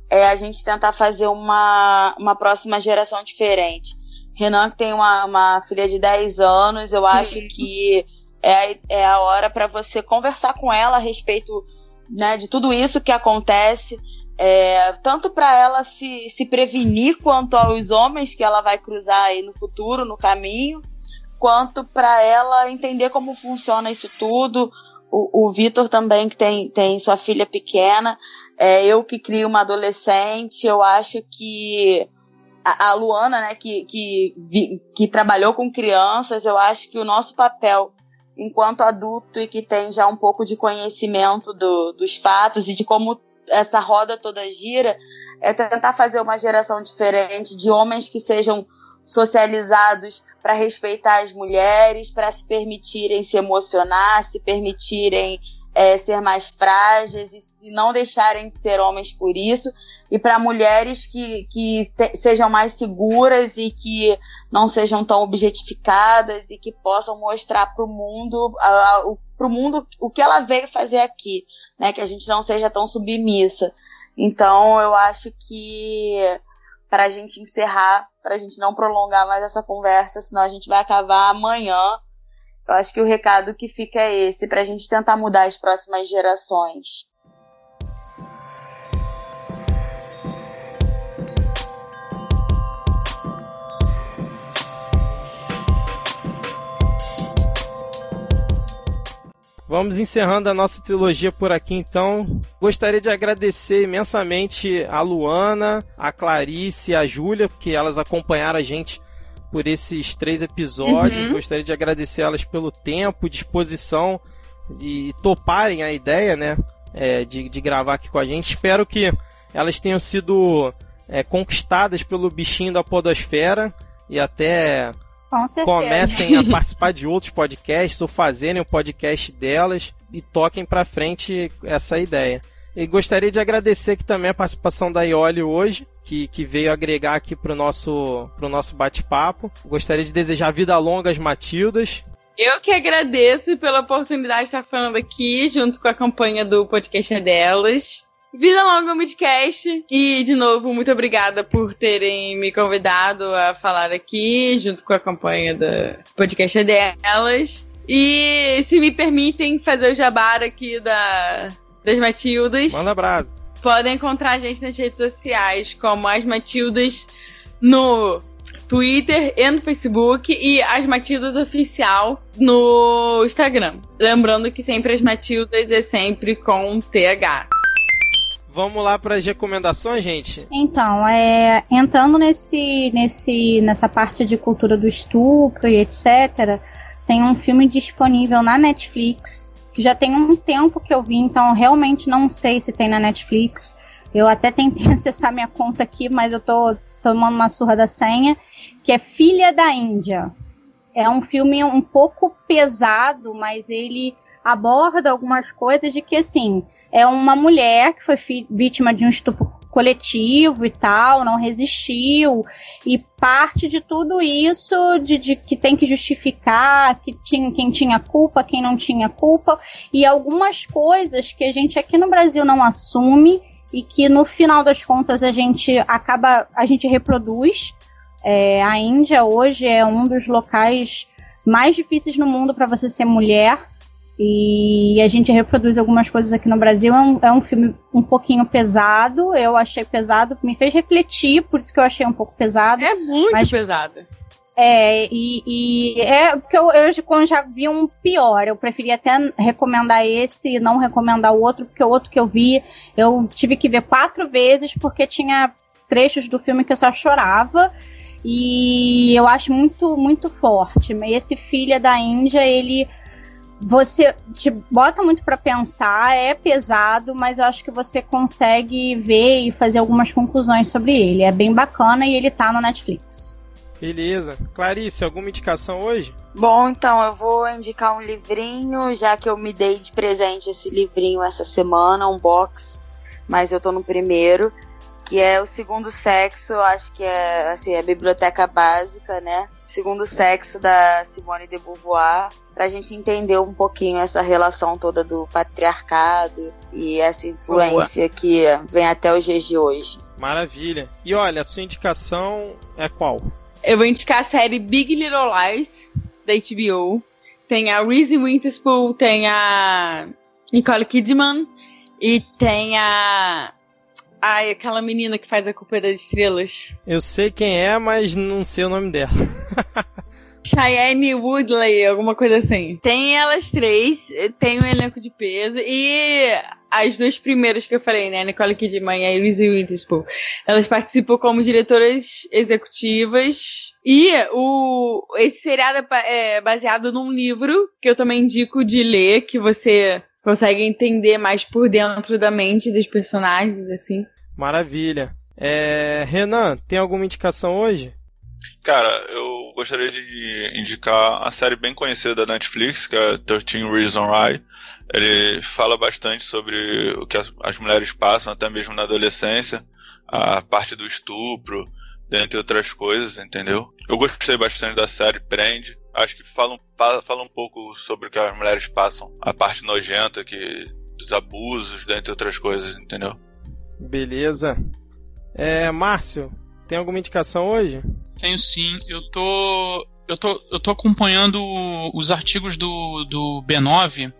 é a gente tentar fazer uma, uma próxima geração diferente. Renan, que tem uma, uma filha de 10 anos, eu acho que é, é a hora para você conversar com ela a respeito né, de tudo isso que acontece é, tanto para ela se, se prevenir quanto aos homens que ela vai cruzar aí no futuro, no caminho, quanto para ela entender como funciona isso tudo. O, o Vitor também, que tem, tem sua filha pequena, é, eu que crio uma adolescente, eu acho que a, a Luana, né, que, que, que trabalhou com crianças, eu acho que o nosso papel enquanto adulto e que tem já um pouco de conhecimento do, dos fatos e de como essa roda toda gira é tentar fazer uma geração diferente de homens que sejam socializados para respeitar as mulheres, para se permitirem se emocionar, se permitirem é, ser mais frágeis e, e, não deixarem de ser homens por isso, e para mulheres que, que te, sejam mais seguras e que não sejam tão objetificadas e que possam mostrar para o mundo, para o mundo o que ela veio fazer aqui né, que a gente não seja tão submissa. Então, eu acho que para a gente encerrar, para a gente não prolongar mais essa conversa, senão a gente vai acabar amanhã. Eu acho que o recado que fica é esse, para a gente tentar mudar as próximas gerações. Vamos encerrando a nossa trilogia por aqui então. Gostaria de agradecer imensamente a Luana, a Clarice e a Júlia, porque elas acompanharam a gente por esses três episódios. Uhum. Gostaria de agradecer elas pelo tempo, disposição de toparem a ideia, né? É, de, de gravar aqui com a gente. Espero que elas tenham sido é, conquistadas pelo bichinho da podosfera e até comecem a participar de outros podcasts ou fazerem o podcast delas e toquem para frente essa ideia. E gostaria de agradecer aqui também a participação da Ioli hoje, que, que veio agregar aqui para o nosso, pro nosso bate-papo. Gostaria de desejar vida longa às Matildas. Eu que agradeço pela oportunidade de estar falando aqui, junto com a campanha do podcast delas. Vida longa Midcast. E, de novo, muito obrigada por terem me convidado a falar aqui, junto com a campanha do podcast delas. E, se me permitem fazer o jabar aqui da, das Matildas. Manda abraço. Podem encontrar a gente nas redes sociais, como as Matildas no Twitter e no Facebook e as Matildas Oficial no Instagram. Lembrando que sempre as Matildas é sempre com TH. Vamos lá para as recomendações, gente? Então, é, entrando nesse, nesse, nessa parte de cultura do estupro e etc., tem um filme disponível na Netflix, que já tem um tempo que eu vi, então realmente não sei se tem na Netflix. Eu até tentei acessar minha conta aqui, mas eu tô tomando uma surra da senha, que é Filha da Índia. É um filme um pouco pesado, mas ele aborda algumas coisas de que, assim, é uma mulher que foi vítima de um estupro coletivo e tal, não resistiu, e parte de tudo isso de, de que tem que justificar que tinha, quem tinha culpa, quem não tinha culpa, e algumas coisas que a gente aqui no Brasil não assume e que no final das contas a gente acaba, a gente reproduz. É, a Índia hoje é um dos locais mais difíceis no mundo para você ser mulher. E a gente reproduz algumas coisas aqui no Brasil. É um, é um filme um pouquinho pesado. Eu achei pesado, me fez refletir, por isso que eu achei um pouco pesado. É muito mas, pesado. É, e, e é porque eu, eu já vi um pior. Eu preferia até recomendar esse e não recomendar o outro, porque o outro que eu vi, eu tive que ver quatro vezes porque tinha trechos do filme que eu só chorava. E eu acho muito, muito forte. Esse Filha da Índia, ele você te bota muito para pensar, é pesado, mas eu acho que você consegue ver e fazer algumas conclusões sobre ele. É bem bacana e ele tá no Netflix. Beleza. Clarice, alguma indicação hoje? Bom, então eu vou indicar um livrinho, já que eu me dei de presente esse livrinho essa semana, um box, mas eu tô no primeiro, que é o Segundo Sexo, acho que é assim, a biblioteca básica, né? Segundo Sexo da Simone de Beauvoir, para a gente entender um pouquinho essa relação toda do patriarcado e essa influência Boa. que vem até os dias de hoje. Maravilha. E olha, a sua indicação é qual? Eu vou indicar a série Big Little Lies da HBO. Tem a Reese Witherspoon, tem a Nicole Kidman e tem a Ai, aquela menina que faz a Culpa das Estrelas. Eu sei quem é, mas não sei o nome dela. Cheyenne Woodley, alguma coisa assim. Tem elas três, tem um elenco de peso e as duas primeiras que eu falei, né, Nicole Kidman e a Reese Witherspoon, elas participam como diretoras executivas e o esse seriado é, é baseado num livro que eu também indico de ler, que você consegue entender mais por dentro da mente dos personagens, assim. Maravilha. É, Renan, tem alguma indicação hoje? Cara, eu gostaria de indicar a série bem conhecida da Netflix, que é 13 Reasons Why. Ele fala bastante sobre o que as, as mulheres passam, até mesmo na adolescência, a parte do estupro, dentre outras coisas, entendeu? Eu gostei bastante da série, prende. Acho que fala, fala, fala um pouco sobre o que as mulheres passam, a parte nojenta que dos abusos, dentre outras coisas, entendeu? Beleza. É, Márcio, tem alguma indicação hoje? Tenho sim. Eu tô eu tô, eu tô acompanhando os artigos do, do B9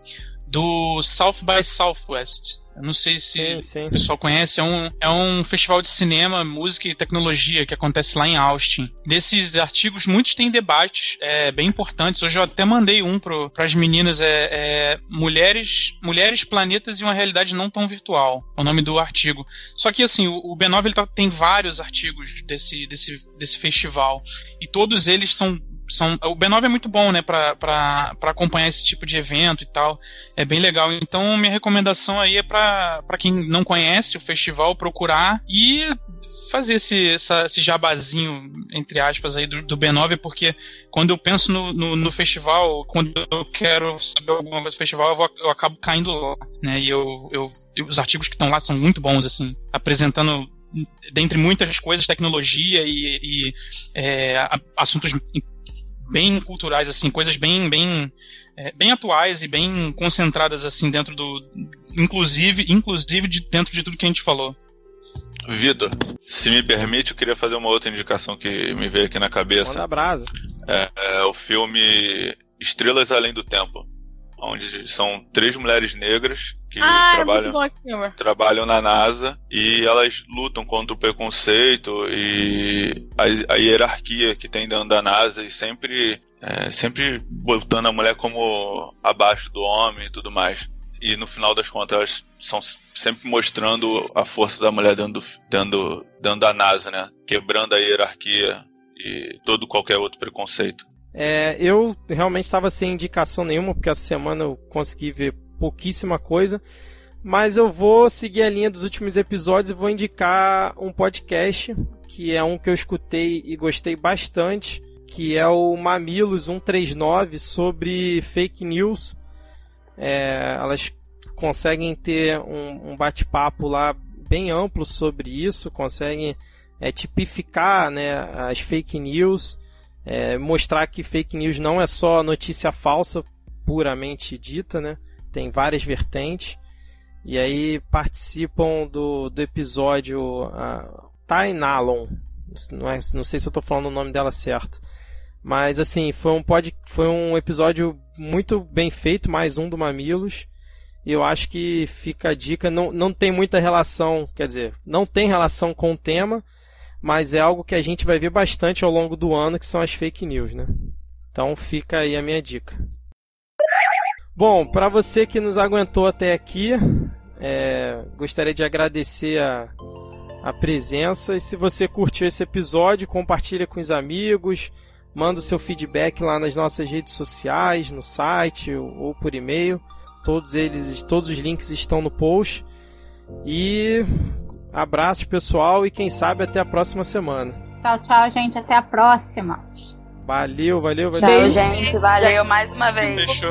do South by Southwest. Eu não sei se sim, sim. o pessoal conhece, é um, é um festival de cinema, música e tecnologia que acontece lá em Austin. Desses artigos, muitos têm debates é, bem importantes. Hoje eu até mandei um para as meninas, é, é, Mulheres, Mulheres, Planetas e uma Realidade Não Tão Virtual, é o nome do artigo. Só que assim, o, o B9 ele tá, tem vários artigos desse, desse, desse festival, e todos eles são são, o B9 é muito bom, né, para acompanhar esse tipo de evento e tal. É bem legal. Então, minha recomendação aí é para quem não conhece o festival procurar e fazer esse, essa, esse jabazinho, entre aspas, aí do, do B9, porque quando eu penso no, no, no, festival, quando eu quero saber alguma coisa do festival, eu, vou, eu acabo caindo lá, né? E eu, eu, os artigos que estão lá são muito bons, assim, apresentando dentre muitas coisas, tecnologia e, e é, assuntos bem culturais, assim, coisas bem, bem, é, bem atuais e bem concentradas, assim, dentro do. Inclusive, inclusive de, dentro de tudo que a gente falou. Vitor, se me permite, eu queria fazer uma outra indicação que me veio aqui na cabeça. Manda brasa. É, é o filme Estrelas Além do Tempo onde são três mulheres negras que ah, é trabalham, é trabalham na NASA e elas lutam contra o preconceito e a, a hierarquia que tem dentro da NASA e sempre, é, sempre botando a mulher como abaixo do homem e tudo mais. E no final das contas elas são sempre mostrando a força da mulher dentro, dentro, dentro da NASA, né? Quebrando a hierarquia e todo qualquer outro preconceito. É, eu realmente estava sem indicação nenhuma, porque essa semana eu consegui ver pouquíssima coisa. Mas eu vou seguir a linha dos últimos episódios e vou indicar um podcast, que é um que eu escutei e gostei bastante, que é o Mamilos 139 sobre fake news. É, elas conseguem ter um, um bate-papo lá bem amplo sobre isso, conseguem é, tipificar né, as fake news é, mostrar que fake news não é só notícia falsa puramente dita, né? Tem várias vertentes. E aí participam do, do episódio uh, Tainalon. Não, é, não sei se eu estou falando o nome dela certo. Mas assim, foi um, pod, foi um episódio muito bem feito, mais um do Mamilos. E eu acho que fica a dica. Não, não tem muita relação, quer dizer, não tem relação com o tema, mas é algo que a gente vai ver bastante ao longo do ano, que são as fake news, né? Então fica aí a minha dica. Bom, para você que nos aguentou até aqui, é, gostaria de agradecer a, a presença. E se você curtiu esse episódio, compartilha com os amigos, manda o seu feedback lá nas nossas redes sociais, no site ou, ou por e-mail. Todos eles, todos os links estão no post. E Abraço, pessoal, e quem sabe até a próxima semana. Tchau, tchau, gente. Até a próxima. Valeu, valeu, valeu. Tchau, gente. Valeu mais uma vez. Fechou.